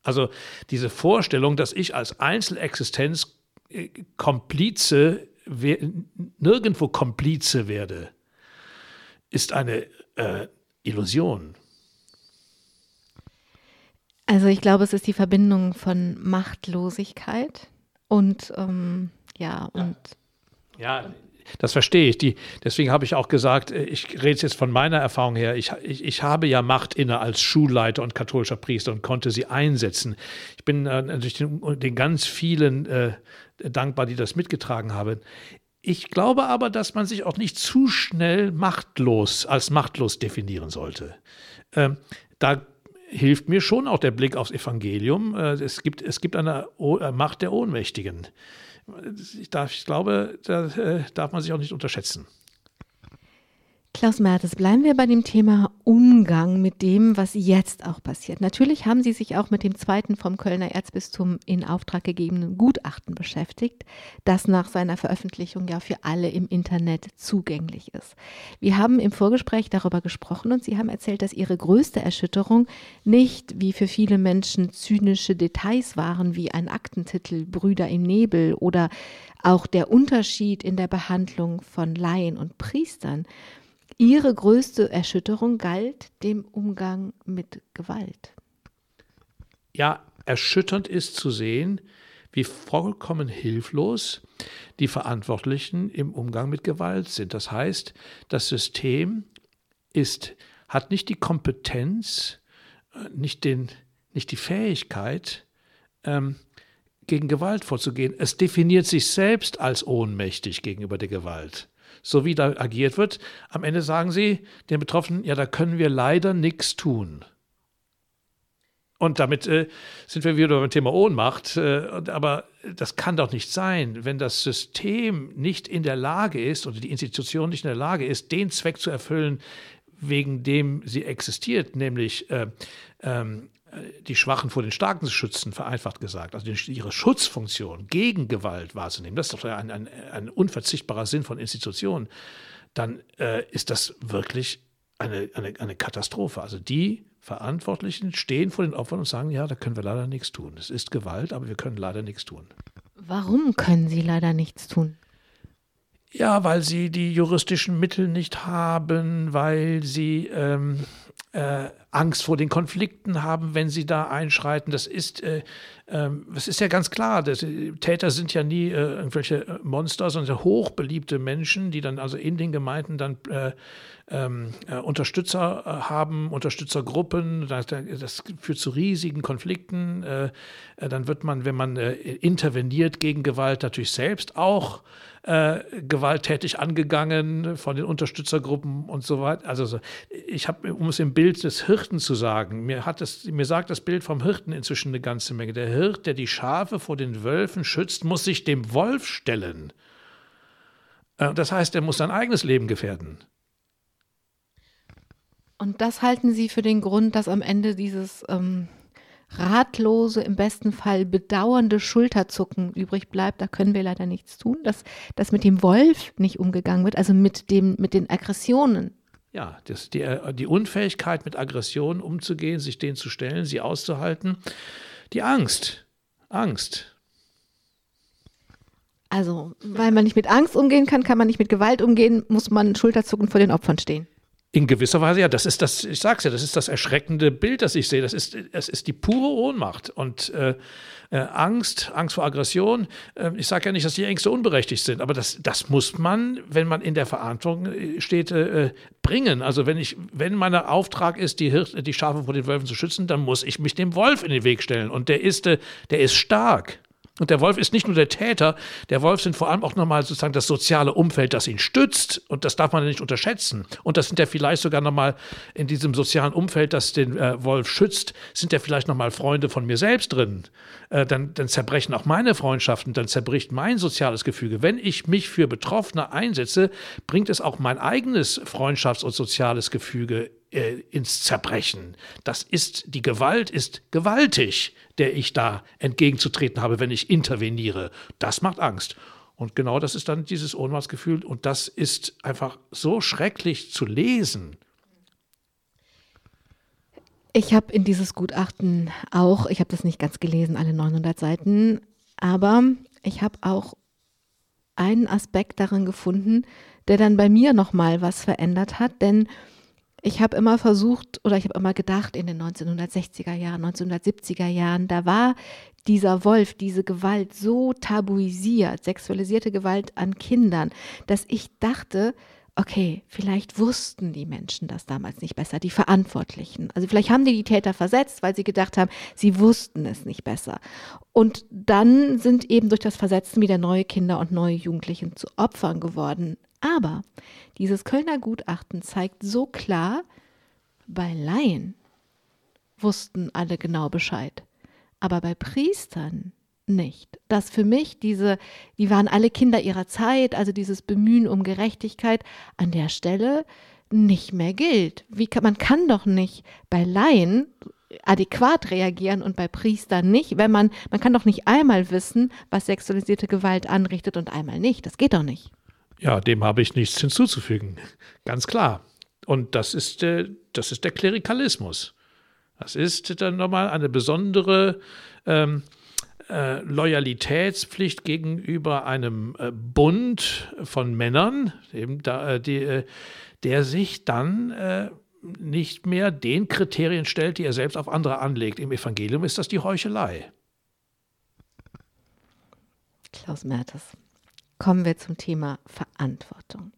Also diese Vorstellung, dass ich als Einzelexistenz äh, Komplize, nirgendwo Komplize werde, ist eine äh, Illusion. Also ich glaube, es ist die Verbindung von Machtlosigkeit und ähm, ja, und. Ja, das verstehe ich. Die, deswegen habe ich auch gesagt, äh, ich rede jetzt von meiner Erfahrung her. Ich, ich, ich habe ja Macht inne als Schulleiter und katholischer Priester und konnte sie einsetzen. Ich bin äh, natürlich den, den, ganz vielen äh, dankbar, die das mitgetragen haben. Ich glaube aber, dass man sich auch nicht zu schnell machtlos als machtlos definieren sollte. Ähm, da hilft mir schon auch der Blick aufs Evangelium. Äh, es gibt, es gibt eine äh, Macht der Ohnmächtigen ich, darf, ich glaube, da äh, darf man sich auch nicht unterschätzen. Klaus Mertes, bleiben wir bei dem Thema Umgang mit dem, was jetzt auch passiert. Natürlich haben Sie sich auch mit dem zweiten vom Kölner Erzbistum in Auftrag gegebenen Gutachten beschäftigt, das nach seiner Veröffentlichung ja für alle im Internet zugänglich ist. Wir haben im Vorgespräch darüber gesprochen und Sie haben erzählt, dass Ihre größte Erschütterung nicht wie für viele Menschen zynische Details waren, wie ein Aktentitel Brüder im Nebel oder auch der Unterschied in der Behandlung von Laien und Priestern. Ihre größte Erschütterung galt dem Umgang mit Gewalt. Ja, erschütternd ist zu sehen, wie vollkommen hilflos die Verantwortlichen im Umgang mit Gewalt sind. Das heißt, das System ist, hat nicht die Kompetenz, äh, nicht, den, nicht die Fähigkeit, ähm, gegen Gewalt vorzugehen. Es definiert sich selbst als ohnmächtig gegenüber der Gewalt. So wie da agiert wird, am Ende sagen sie den Betroffenen, ja, da können wir leider nichts tun. Und damit äh, sind wir wieder beim Thema Ohnmacht. Äh, aber das kann doch nicht sein, wenn das System nicht in der Lage ist oder die Institution nicht in der Lage ist, den Zweck zu erfüllen, wegen dem sie existiert, nämlich äh, ähm, die Schwachen vor den Starken zu schützen, vereinfacht gesagt, also ihre Schutzfunktion gegen Gewalt wahrzunehmen, das ist doch ein, ein, ein unverzichtbarer Sinn von Institutionen, dann äh, ist das wirklich eine, eine, eine Katastrophe. Also die Verantwortlichen stehen vor den Opfern und sagen, ja, da können wir leider nichts tun. Es ist Gewalt, aber wir können leider nichts tun. Warum können sie leider nichts tun? Ja, weil sie die juristischen Mittel nicht haben, weil sie ähm, äh, Angst vor den Konflikten haben, wenn sie da einschreiten. Das ist, äh, äh, das ist ja ganz klar. Das, Täter sind ja nie äh, irgendwelche äh, Monster, sondern hochbeliebte Menschen, die dann also in den Gemeinden dann äh, ähm, Unterstützer haben, Unterstützergruppen. Das, das, führt zu riesigen Konflikten. dann wird man, wenn man interveniert gegen Gewalt, natürlich selbst auch äh, gewalttätig angegangen von den Unterstützergruppen und so weiter. Also ich habe, um es im Bild des Hirten zu sagen, mir, hat es, mir sagt das Bild vom Hirten inzwischen eine ganze Menge. Der Hirt, der die Schafe vor den Wölfen schützt, muss sich dem Wolf stellen. Äh, das heißt, er muss sein eigenes Leben gefährden. Und das halten Sie für den Grund, dass am Ende dieses ähm, ratlose, im besten Fall bedauernde Schulterzucken übrig bleibt, da können wir leider nichts tun, dass, dass mit dem Wolf nicht umgegangen wird, also mit, dem, mit den Aggressionen. Ja, das, die, die Unfähigkeit, mit Aggressionen umzugehen, sich denen zu stellen, sie auszuhalten. Die Angst. Angst. Also, weil man nicht mit Angst umgehen kann, kann man nicht mit Gewalt umgehen, muss man Schulterzucken vor den Opfern stehen. In gewisser Weise, ja, das ist das, ich sag's ja, das ist das erschreckende Bild, das ich sehe. Das ist, es ist die pure Ohnmacht und äh, äh, Angst, Angst vor Aggression. Äh, ich sage ja nicht, dass die Ängste unberechtigt sind, aber das, das muss man, wenn man in der Verantwortung äh, steht, äh, bringen. Also wenn ich, wenn mein Auftrag ist, die, Hir die Schafe vor den Wölfen zu schützen, dann muss ich mich dem Wolf in den Weg stellen. Und der ist, der ist stark. Und der Wolf ist nicht nur der Täter, der Wolf sind vor allem auch nochmal sozusagen das soziale Umfeld, das ihn stützt. Und das darf man nicht unterschätzen. Und das sind ja vielleicht sogar nochmal in diesem sozialen Umfeld, das den äh, Wolf schützt, sind ja vielleicht nochmal Freunde von mir selbst drin. Äh, dann, dann zerbrechen auch meine Freundschaften, dann zerbricht mein soziales Gefüge. Wenn ich mich für Betroffene einsetze, bringt es auch mein eigenes Freundschafts- und soziales Gefüge äh, ins Zerbrechen. Das ist, die Gewalt ist gewaltig, der ich da entgegenzutreten habe, wenn ich interveniere. Das macht Angst. Und genau das ist dann dieses Ohnmachtsgefühl. Und das ist einfach so schrecklich zu lesen. Ich habe in dieses Gutachten auch, ich habe das nicht ganz gelesen, alle 900 Seiten, aber ich habe auch einen Aspekt darin gefunden, der dann bei mir nochmal was verändert hat, denn ich habe immer versucht oder ich habe immer gedacht, in den 1960er Jahren, 1970er Jahren, da war dieser Wolf, diese Gewalt so tabuisiert, sexualisierte Gewalt an Kindern, dass ich dachte, okay, vielleicht wussten die Menschen das damals nicht besser, die Verantwortlichen. Also vielleicht haben die die Täter versetzt, weil sie gedacht haben, sie wussten es nicht besser. Und dann sind eben durch das Versetzen wieder neue Kinder und neue Jugendliche zu Opfern geworden. Aber dieses Kölner Gutachten zeigt so klar, bei Laien wussten alle genau Bescheid, aber bei Priestern nicht. Dass für mich diese, die waren alle Kinder ihrer Zeit, also dieses Bemühen um Gerechtigkeit an der Stelle nicht mehr gilt. Wie kann, man kann doch nicht bei Laien adäquat reagieren und bei Priestern nicht, wenn man, man kann doch nicht einmal wissen, was sexualisierte Gewalt anrichtet und einmal nicht. Das geht doch nicht. Ja, dem habe ich nichts hinzuzufügen. Ganz klar. Und das ist, äh, das ist der Klerikalismus. Das ist dann nochmal eine besondere ähm, äh, Loyalitätspflicht gegenüber einem äh, Bund von Männern, eben da, äh, die, äh, der sich dann äh, nicht mehr den Kriterien stellt, die er selbst auf andere anlegt. Im Evangelium ist das die Heuchelei. Klaus Mertes. Kommen wir zum Thema Verantwortung.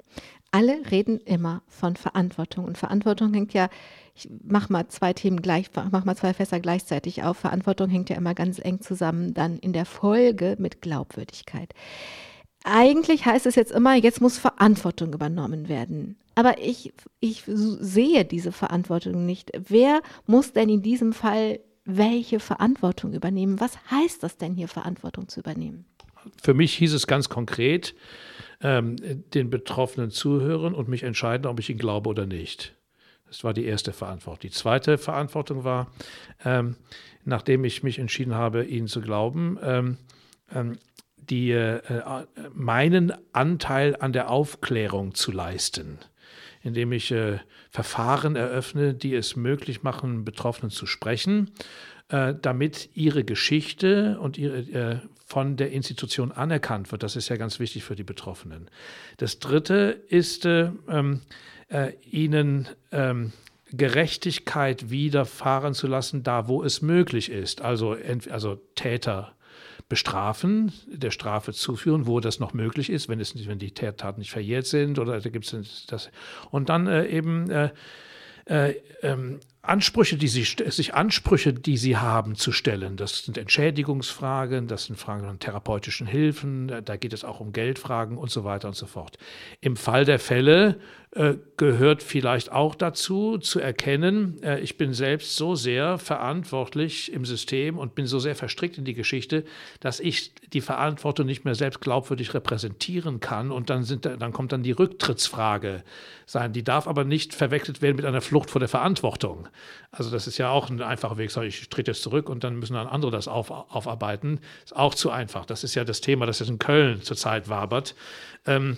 Alle reden immer von Verantwortung und Verantwortung hängt ja, ich mache mal zwei Themen gleich, mach mal zwei Fässer gleichzeitig auf. Verantwortung hängt ja immer ganz eng zusammen, dann in der Folge mit Glaubwürdigkeit. Eigentlich heißt es jetzt immer, jetzt muss Verantwortung übernommen werden. Aber ich, ich sehe diese Verantwortung nicht. Wer muss denn in diesem Fall welche Verantwortung übernehmen? Was heißt das denn hier, Verantwortung zu übernehmen? Für mich hieß es ganz konkret, ähm, den Betroffenen zuhören und mich entscheiden, ob ich ihn glaube oder nicht. Das war die erste Verantwortung. Die zweite Verantwortung war, ähm, nachdem ich mich entschieden habe, ihnen zu glauben, ähm, ähm die, äh, meinen Anteil an der Aufklärung zu leisten indem ich äh, Verfahren eröffne, die es möglich machen, Betroffenen zu sprechen, äh, damit ihre Geschichte und ihre, äh, von der Institution anerkannt wird. Das ist ja ganz wichtig für die Betroffenen. Das Dritte ist, äh, ähm, äh, ihnen ähm, Gerechtigkeit widerfahren zu lassen, da wo es möglich ist. Also, also Täter bestrafen, der Strafe zuführen, wo das noch möglich ist, wenn, es, wenn die Taten nicht verjährt sind oder da gibt es das. Und dann äh, eben äh, äh, ähm, Ansprüche, die sie, sich Ansprüche, die sie haben, zu stellen. Das sind Entschädigungsfragen, das sind Fragen von therapeutischen Hilfen, da geht es auch um Geldfragen und so weiter und so fort. Im Fall der Fälle äh, gehört vielleicht auch dazu, zu erkennen, äh, ich bin selbst so sehr verantwortlich im System und bin so sehr verstrickt in die Geschichte, dass ich die Verantwortung nicht mehr selbst glaubwürdig repräsentieren kann. Und dann, sind, dann kommt dann die Rücktrittsfrage sein. Die darf aber nicht verwechselt werden mit einer Flucht vor der Verantwortung. Also das ist ja auch ein einfacher Weg. Ich trete jetzt zurück und dann müssen dann andere das auf, aufarbeiten. Ist auch zu einfach. Das ist ja das Thema, das jetzt in Köln zurzeit wabert. Ähm,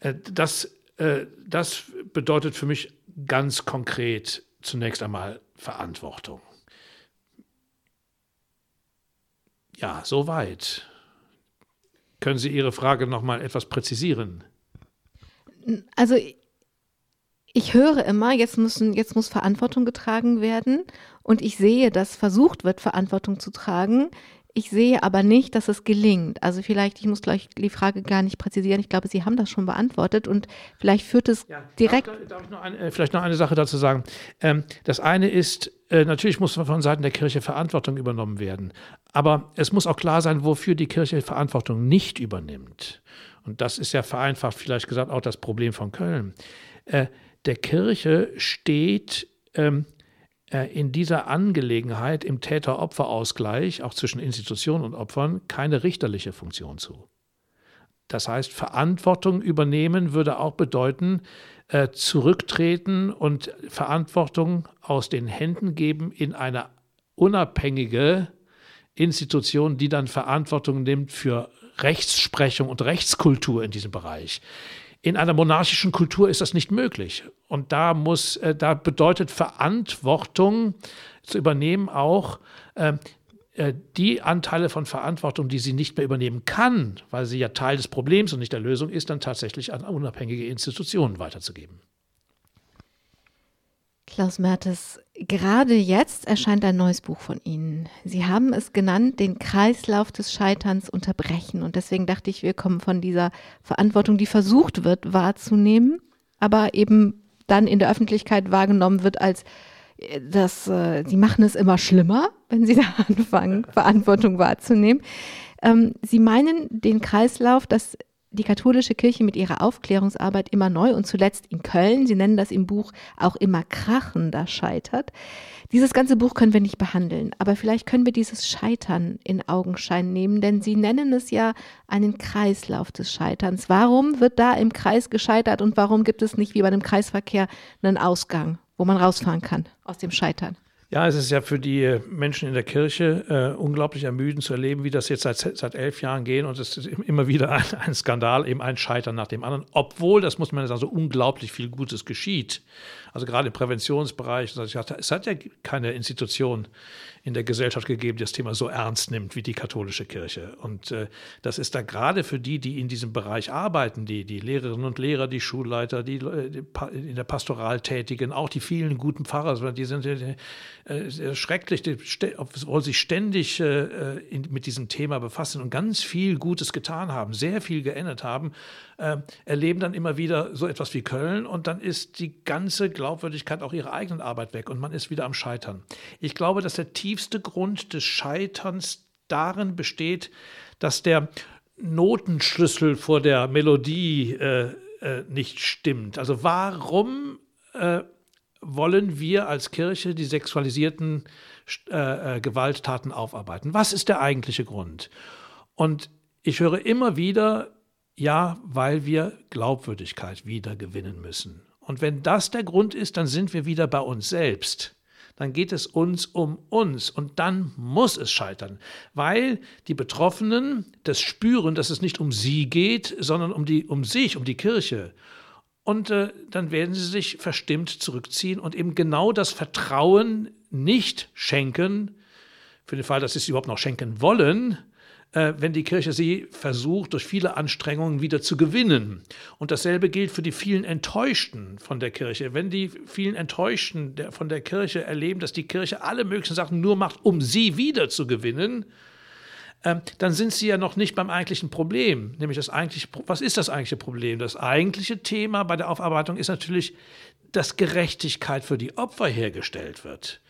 äh, das äh, das bedeutet für mich ganz konkret zunächst einmal Verantwortung. Ja, soweit. Können Sie Ihre Frage noch mal etwas präzisieren? Also ich höre immer, jetzt, müssen, jetzt muss Verantwortung getragen werden und ich sehe, dass versucht wird, Verantwortung zu tragen. Ich sehe aber nicht, dass es gelingt. Also vielleicht, ich muss gleich die Frage gar nicht präzisieren. Ich glaube, Sie haben das schon beantwortet und vielleicht führt es ja, direkt. Darf, darf ich noch ein, äh, vielleicht noch eine Sache dazu sagen? Ähm, das eine ist, äh, natürlich muss von Seiten der Kirche Verantwortung übernommen werden. Aber es muss auch klar sein, wofür die Kirche Verantwortung nicht übernimmt. Und das ist ja vereinfacht vielleicht gesagt auch das Problem von Köln. Äh, der Kirche steht ähm, äh, in dieser Angelegenheit im Täter-Opfer-Ausgleich, auch zwischen Institutionen und Opfern, keine richterliche Funktion zu. Das heißt, Verantwortung übernehmen würde auch bedeuten, äh, zurücktreten und Verantwortung aus den Händen geben in eine unabhängige Institution, die dann Verantwortung nimmt für Rechtsprechung und Rechtskultur in diesem Bereich. In einer monarchischen Kultur ist das nicht möglich. Und da muss, äh, da bedeutet Verantwortung zu übernehmen auch ähm, äh, die Anteile von Verantwortung, die sie nicht mehr übernehmen kann, weil sie ja Teil des Problems und nicht der Lösung ist, dann tatsächlich an unabhängige Institutionen weiterzugeben. Klaus Mertes, gerade jetzt erscheint ein neues Buch von Ihnen. Sie haben es genannt, den Kreislauf des Scheiterns unterbrechen. Und deswegen dachte ich, wir kommen von dieser Verantwortung, die versucht wird wahrzunehmen, aber eben dann in der Öffentlichkeit wahrgenommen wird als äh, dass äh, sie machen es immer schlimmer, wenn sie da anfangen, Verantwortung wahrzunehmen. Ähm, sie meinen den Kreislauf, dass die katholische Kirche mit ihrer Aufklärungsarbeit immer neu und zuletzt in Köln, Sie nennen das im Buch auch immer krachender scheitert. Dieses ganze Buch können wir nicht behandeln, aber vielleicht können wir dieses Scheitern in Augenschein nehmen, denn Sie nennen es ja einen Kreislauf des Scheiterns. Warum wird da im Kreis gescheitert und warum gibt es nicht wie bei einem Kreisverkehr einen Ausgang, wo man rausfahren kann aus dem Scheitern? Ja, es ist ja für die Menschen in der Kirche äh, unglaublich ermüdend zu erleben, wie das jetzt seit, seit elf Jahren geht. Und es ist immer wieder ein, ein, Skandal, eben ein Scheitern nach dem anderen. Obwohl, das muss man sagen, so unglaublich viel Gutes geschieht. Also gerade im Präventionsbereich. Es hat ja keine Institution in der Gesellschaft gegeben, die das Thema so ernst nimmt wie die katholische Kirche. Und äh, das ist da gerade für die, die in diesem Bereich arbeiten, die, die Lehrerinnen und Lehrer, die Schulleiter, die, in der Pastoral tätigen, auch die vielen guten Pfarrer, die sind äh, schrecklich, wollen sich ständig äh, mit diesem Thema befassen und ganz viel Gutes getan haben, sehr viel geändert haben, äh, erleben dann immer wieder so etwas wie Köln und dann ist die ganze Glaubwürdigkeit auch ihrer eigenen Arbeit weg und man ist wieder am Scheitern. Ich glaube, dass der tiefste Grund des Scheiterns darin besteht, dass der Notenschlüssel vor der Melodie äh, äh, nicht stimmt. Also warum äh, wollen wir als Kirche die sexualisierten äh, äh, Gewalttaten aufarbeiten? Was ist der eigentliche Grund? Und ich höre immer wieder, ja, weil wir Glaubwürdigkeit wieder gewinnen müssen. Und wenn das der Grund ist, dann sind wir wieder bei uns selbst. Dann geht es uns um uns und dann muss es scheitern, weil die Betroffenen das spüren, dass es nicht um sie geht, sondern um, die, um sich, um die Kirche. Und äh, dann werden sie sich verstimmt zurückziehen und eben genau das Vertrauen nicht schenken, für den Fall, dass sie es überhaupt noch schenken wollen, äh, wenn die Kirche sie versucht, durch viele Anstrengungen wieder zu gewinnen. Und dasselbe gilt für die vielen Enttäuschten von der Kirche. Wenn die vielen Enttäuschten von der Kirche erleben, dass die Kirche alle möglichen Sachen nur macht, um sie wieder zu gewinnen, ähm, dann sind sie ja noch nicht beim eigentlichen Problem. Nämlich das eigentliche, was ist das eigentliche Problem? Das eigentliche Thema bei der Aufarbeitung ist natürlich, dass Gerechtigkeit für die Opfer hergestellt wird.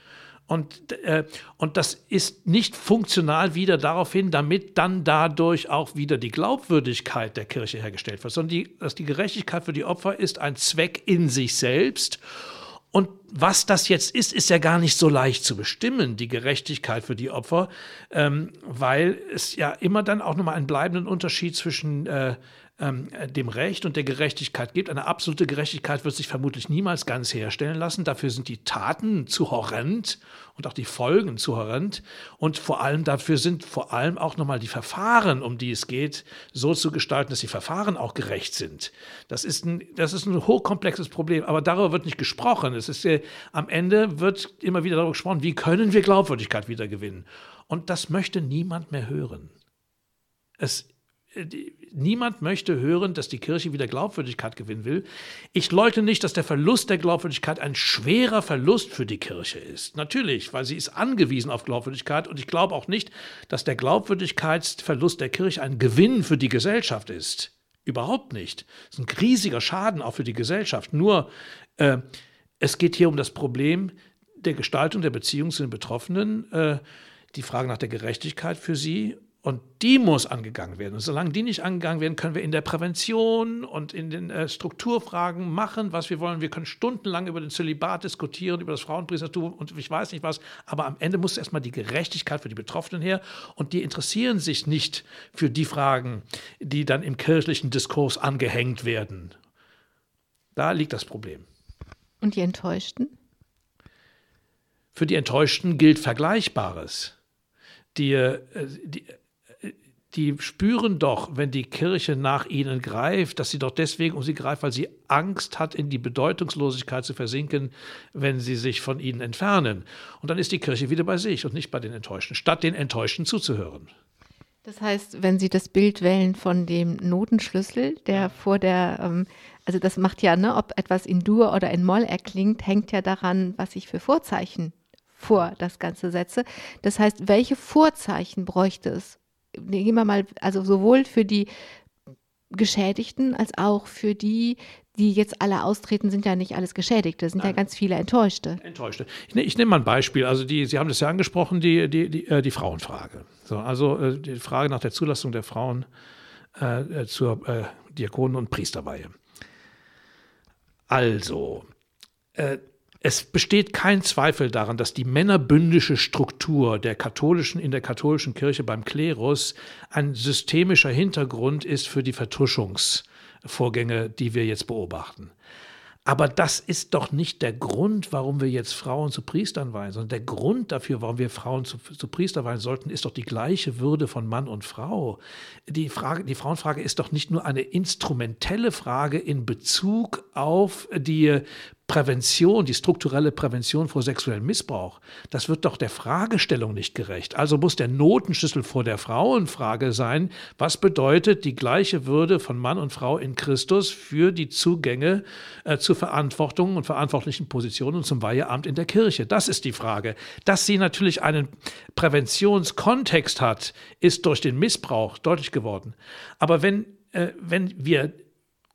Und, äh, und das ist nicht funktional wieder darauf hin, damit dann dadurch auch wieder die Glaubwürdigkeit der Kirche hergestellt wird, sondern die, dass die Gerechtigkeit für die Opfer ist ein Zweck in sich selbst. Und was das jetzt ist, ist ja gar nicht so leicht zu bestimmen, die Gerechtigkeit für die Opfer, ähm, weil es ja immer dann auch nochmal einen bleibenden Unterschied zwischen äh, ähm, dem Recht und der Gerechtigkeit gibt. Eine absolute Gerechtigkeit wird sich vermutlich niemals ganz herstellen lassen. Dafür sind die Taten zu horrend und auch die Folgen zu horrend. Und vor allem dafür sind vor allem auch nochmal die Verfahren, um die es geht, so zu gestalten, dass die Verfahren auch gerecht sind. Das ist ein, das ist ein hochkomplexes Problem, aber darüber wird nicht gesprochen. Es ist, äh, am Ende wird immer wieder darüber gesprochen, wie können wir Glaubwürdigkeit wiedergewinnen. Und das möchte niemand mehr hören. Es niemand möchte hören, dass die Kirche wieder Glaubwürdigkeit gewinnen will. Ich leugne nicht, dass der Verlust der Glaubwürdigkeit ein schwerer Verlust für die Kirche ist. Natürlich, weil sie ist angewiesen auf Glaubwürdigkeit und ich glaube auch nicht, dass der Glaubwürdigkeitsverlust der Kirche ein Gewinn für die Gesellschaft ist. Überhaupt nicht. Das ist ein riesiger Schaden auch für die Gesellschaft. Nur äh, es geht hier um das Problem der Gestaltung der Beziehung zu den Betroffenen, äh, die Frage nach der Gerechtigkeit für sie und die muss angegangen werden. Und solange die nicht angegangen werden, können wir in der Prävention und in den äh, Strukturfragen machen, was wir wollen. Wir können stundenlang über den Zölibat diskutieren, über das Frauenpriestertum und ich weiß nicht was. Aber am Ende muss erstmal die Gerechtigkeit für die Betroffenen her. Und die interessieren sich nicht für die Fragen, die dann im kirchlichen Diskurs angehängt werden. Da liegt das Problem. Und die Enttäuschten? Für die Enttäuschten gilt Vergleichbares. Die, äh, die, die spüren doch, wenn die Kirche nach ihnen greift, dass sie doch deswegen um sie greift, weil sie Angst hat, in die Bedeutungslosigkeit zu versinken, wenn sie sich von ihnen entfernen. Und dann ist die Kirche wieder bei sich und nicht bei den Enttäuschten, statt den Enttäuschten zuzuhören. Das heißt, wenn Sie das Bild wählen von dem Notenschlüssel, der vor der, ähm, also das macht ja, ne, ob etwas in Dur oder in Moll erklingt, hängt ja daran, was ich für Vorzeichen vor das Ganze setze. Das heißt, welche Vorzeichen bräuchte es, nehmen wir mal, also sowohl für die Geschädigten als auch für die, die jetzt alle austreten, sind ja nicht alles Geschädigte, sind Nein. ja ganz viele Enttäuschte. Enttäuschte. Ich, ne, ich nehme mal ein Beispiel. Also die, Sie haben das ja angesprochen, die, die, die, äh, die Frauenfrage. So, also äh, die Frage nach der Zulassung der Frauen äh, zur äh, Diakonen- und Priesterweihe. Also, äh, es besteht kein Zweifel daran, dass die männerbündische Struktur der katholischen, in der katholischen Kirche beim Klerus ein systemischer Hintergrund ist für die Vertuschungsvorgänge, die wir jetzt beobachten. Aber das ist doch nicht der Grund, warum wir jetzt Frauen zu Priestern weihen, sondern der Grund dafür, warum wir Frauen zu, zu Priester weihen sollten, ist doch die gleiche Würde von Mann und Frau. Die, Frage, die Frauenfrage ist doch nicht nur eine instrumentelle Frage in Bezug auf die Prävention, die strukturelle Prävention vor sexuellem Missbrauch, das wird doch der Fragestellung nicht gerecht. Also muss der Notenschlüssel vor der Frauenfrage sein, was bedeutet die gleiche Würde von Mann und Frau in Christus für die Zugänge äh, zu Verantwortung und verantwortlichen Positionen und zum Weiheamt in der Kirche. Das ist die Frage. Dass sie natürlich einen Präventionskontext hat, ist durch den Missbrauch deutlich geworden. Aber wenn, äh, wenn wir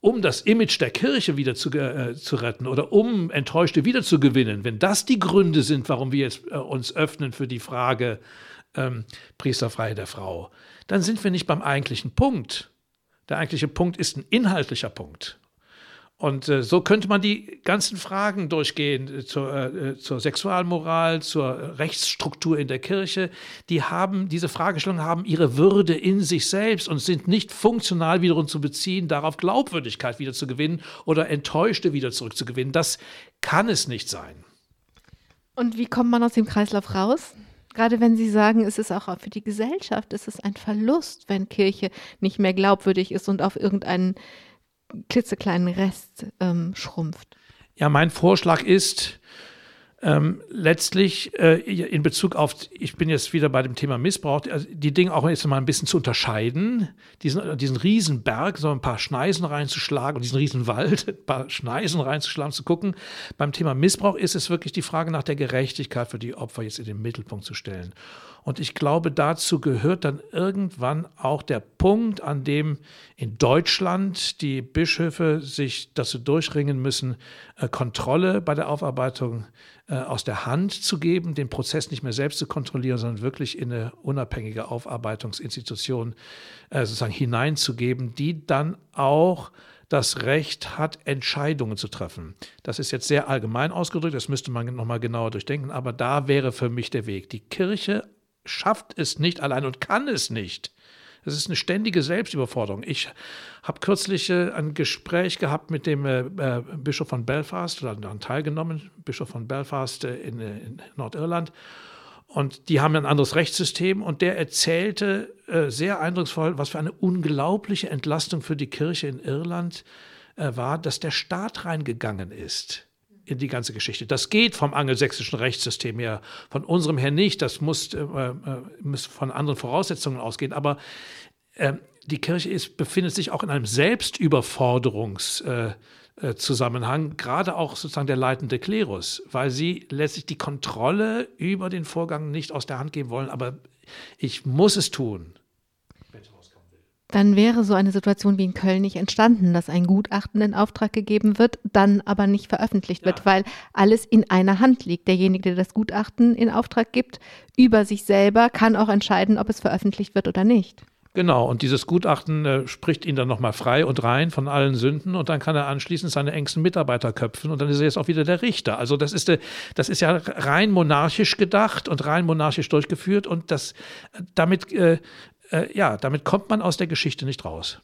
um das Image der Kirche wieder zu, äh, zu retten oder um Enttäuschte wiederzugewinnen, wenn das die Gründe sind, warum wir jetzt, äh, uns öffnen für die Frage ähm, Priesterfreie der Frau, dann sind wir nicht beim eigentlichen Punkt. Der eigentliche Punkt ist ein inhaltlicher Punkt. Und äh, so könnte man die ganzen Fragen durchgehen äh, zur, äh, zur, Sexualmoral, zur Rechtsstruktur in der Kirche. Die haben, diese Fragestellungen haben ihre Würde in sich selbst und sind nicht funktional wiederum zu beziehen, darauf Glaubwürdigkeit wieder zu gewinnen oder Enttäuschte wieder zurückzugewinnen. Das kann es nicht sein. Und wie kommt man aus dem Kreislauf raus? Gerade wenn Sie sagen, es ist auch für die Gesellschaft, es ist ein Verlust, wenn Kirche nicht mehr glaubwürdig ist und auf irgendeinen klitzekleinen Rest ähm, schrumpft. Ja, mein Vorschlag ist, ähm, letztlich äh, in Bezug auf, ich bin jetzt wieder bei dem Thema Missbrauch, also die Dinge auch jetzt mal ein bisschen zu unterscheiden, diesen, diesen Riesenberg, so ein paar Schneisen reinzuschlagen und diesen Riesenwald, ein paar Schneisen reinzuschlagen, zu gucken. Beim Thema Missbrauch ist es wirklich die Frage nach der Gerechtigkeit für die Opfer jetzt in den Mittelpunkt zu stellen. Und ich glaube, dazu gehört dann irgendwann auch der Punkt, an dem in Deutschland die Bischöfe sich dazu durchringen müssen, äh, Kontrolle bei der Aufarbeitung äh, aus der Hand zu geben, den Prozess nicht mehr selbst zu kontrollieren, sondern wirklich in eine unabhängige Aufarbeitungsinstitution äh, sozusagen hineinzugeben, die dann auch das Recht hat, Entscheidungen zu treffen. Das ist jetzt sehr allgemein ausgedrückt, das müsste man nochmal genauer durchdenken, aber da wäre für mich der Weg. Die Kirche schafft es nicht allein und kann es nicht. Das ist eine ständige Selbstüberforderung. Ich habe kürzlich äh, ein Gespräch gehabt mit dem äh, äh, Bischof von Belfast, oder daran teilgenommen, Bischof von Belfast in, Nordirland. Und die haben ein anderes Rechtssystem und der erzählte äh, sehr eindrucksvoll, was für eine unglaubliche Entlastung für die Kirche in Irland war, dass der Staat reingegangen ist in die ganze Geschichte. Das geht vom angelsächsischen Rechtssystem her, von unserem her nicht. Das muss, äh, äh, muss von anderen Voraussetzungen ausgehen. Aber äh, die Kirche ist, befindet sich auch in einem Selbstüberforderungszusammenhang, äh, gerade auch sozusagen der leitende Klerus, weil sie letztlich die Kontrolle über den Vorgang nicht aus der Hand geben wollen. Aber ich muss es tun dann wäre so eine Situation wie in Köln nicht entstanden, dass ein Gutachten in Auftrag gegeben wird, dann aber nicht veröffentlicht wird, weil alles in einer Hand liegt. Derjenige, der das Gutachten in Auftrag gibt, über sich selber kann auch entscheiden, ob es veröffentlicht wird oder nicht. Genau, und dieses Gutachten äh, spricht ihn dann nochmal frei und rein von allen Sünden und dann kann er anschließend seine engsten Mitarbeiter köpfen und dann ist er jetzt auch wieder der Richter. Also das ist, äh, das ist ja rein monarchisch gedacht und rein monarchisch durchgeführt und das, damit äh, äh, ja, damit kommt man aus der Geschichte nicht raus.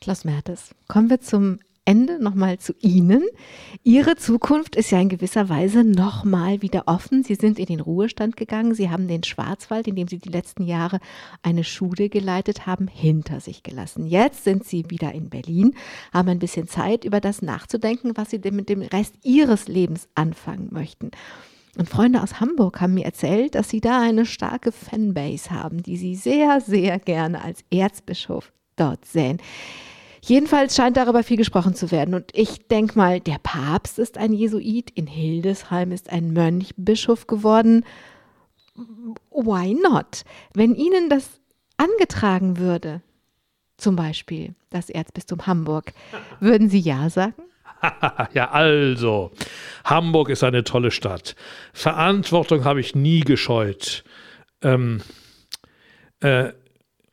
Klaus Mertes, kommen wir zum Ende nochmal zu Ihnen. Ihre Zukunft ist ja in gewisser Weise nochmal wieder offen. Sie sind in den Ruhestand gegangen. Sie haben den Schwarzwald, in dem Sie die letzten Jahre eine Schule geleitet haben, hinter sich gelassen. Jetzt sind Sie wieder in Berlin, haben ein bisschen Zeit, über das nachzudenken, was Sie mit dem Rest Ihres Lebens anfangen möchten. Und Freunde aus Hamburg haben mir erzählt, dass sie da eine starke Fanbase haben, die sie sehr, sehr gerne als Erzbischof dort sehen. Jedenfalls scheint darüber viel gesprochen zu werden. Und ich denke mal, der Papst ist ein Jesuit, in Hildesheim ist ein Mönch Bischof geworden. Why not? Wenn Ihnen das angetragen würde, zum Beispiel das Erzbistum Hamburg, würden Sie ja sagen? ja, also, Hamburg ist eine tolle Stadt. Verantwortung habe ich nie gescheut. Ähm, äh,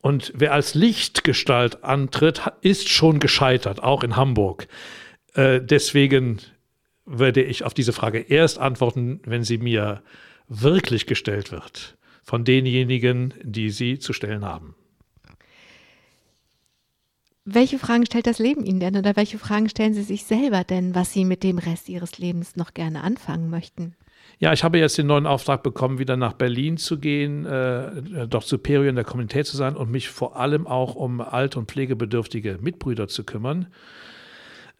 Und wer als Lichtgestalt antritt, ist schon gescheitert, auch in Hamburg. Äh, deswegen werde ich auf diese Frage erst antworten, wenn sie mir wirklich gestellt wird von denjenigen, die sie zu stellen haben. Welche Fragen stellt das Leben Ihnen denn oder welche Fragen stellen Sie sich selber denn, was Sie mit dem Rest Ihres Lebens noch gerne anfangen möchten? Ja, ich habe jetzt den neuen Auftrag bekommen, wieder nach Berlin zu gehen, äh, dort Superior in der Kommunität zu sein und mich vor allem auch um alt- und pflegebedürftige Mitbrüder zu kümmern,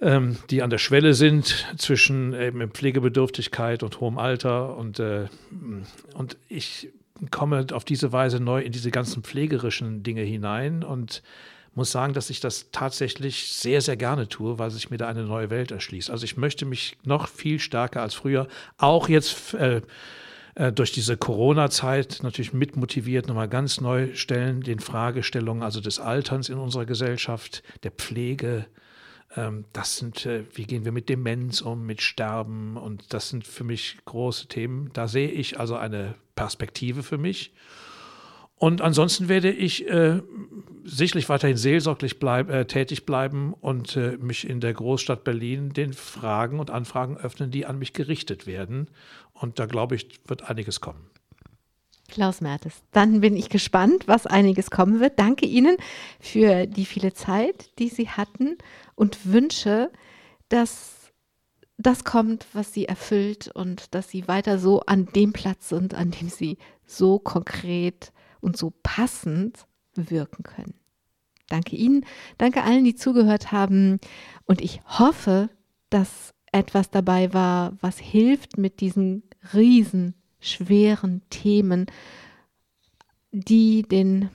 ähm, die an der Schwelle sind zwischen eben Pflegebedürftigkeit und hohem Alter. Und, äh, und ich komme auf diese Weise neu in diese ganzen pflegerischen Dinge hinein und muss sagen, dass ich das tatsächlich sehr, sehr gerne tue, weil sich mir da eine neue Welt erschließt. Also ich möchte mich noch viel stärker als früher, auch jetzt äh, äh, durch diese Corona-Zeit natürlich mitmotiviert, nochmal ganz neu stellen, den Fragestellungen also des Alterns in unserer Gesellschaft, der Pflege. Ähm, das sind, äh, wie gehen wir mit Demenz um, mit Sterben und das sind für mich große Themen. Da sehe ich also eine Perspektive für mich. Und ansonsten werde ich äh, sicherlich weiterhin seelsorglich bleib, äh, tätig bleiben und äh, mich in der Großstadt Berlin den Fragen und Anfragen öffnen, die an mich gerichtet werden. Und da glaube ich, wird einiges kommen. Klaus Mertes, dann bin ich gespannt, was einiges kommen wird. Danke Ihnen für die viele Zeit, die Sie hatten und wünsche, dass das kommt, was Sie erfüllt und dass Sie weiter so an dem Platz sind, an dem Sie so konkret und so passend wirken können. Danke Ihnen, danke allen, die zugehört haben und ich hoffe, dass etwas dabei war, was hilft mit diesen riesen schweren Themen, die den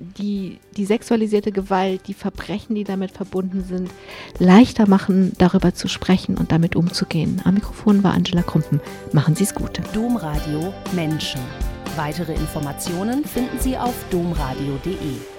die, die sexualisierte Gewalt, die Verbrechen, die damit verbunden sind, leichter machen, darüber zu sprechen und damit umzugehen. Am Mikrofon war Angela Krumpen. Machen Sie es gut. Domradio Menschen. Weitere Informationen finden Sie auf domradio.de.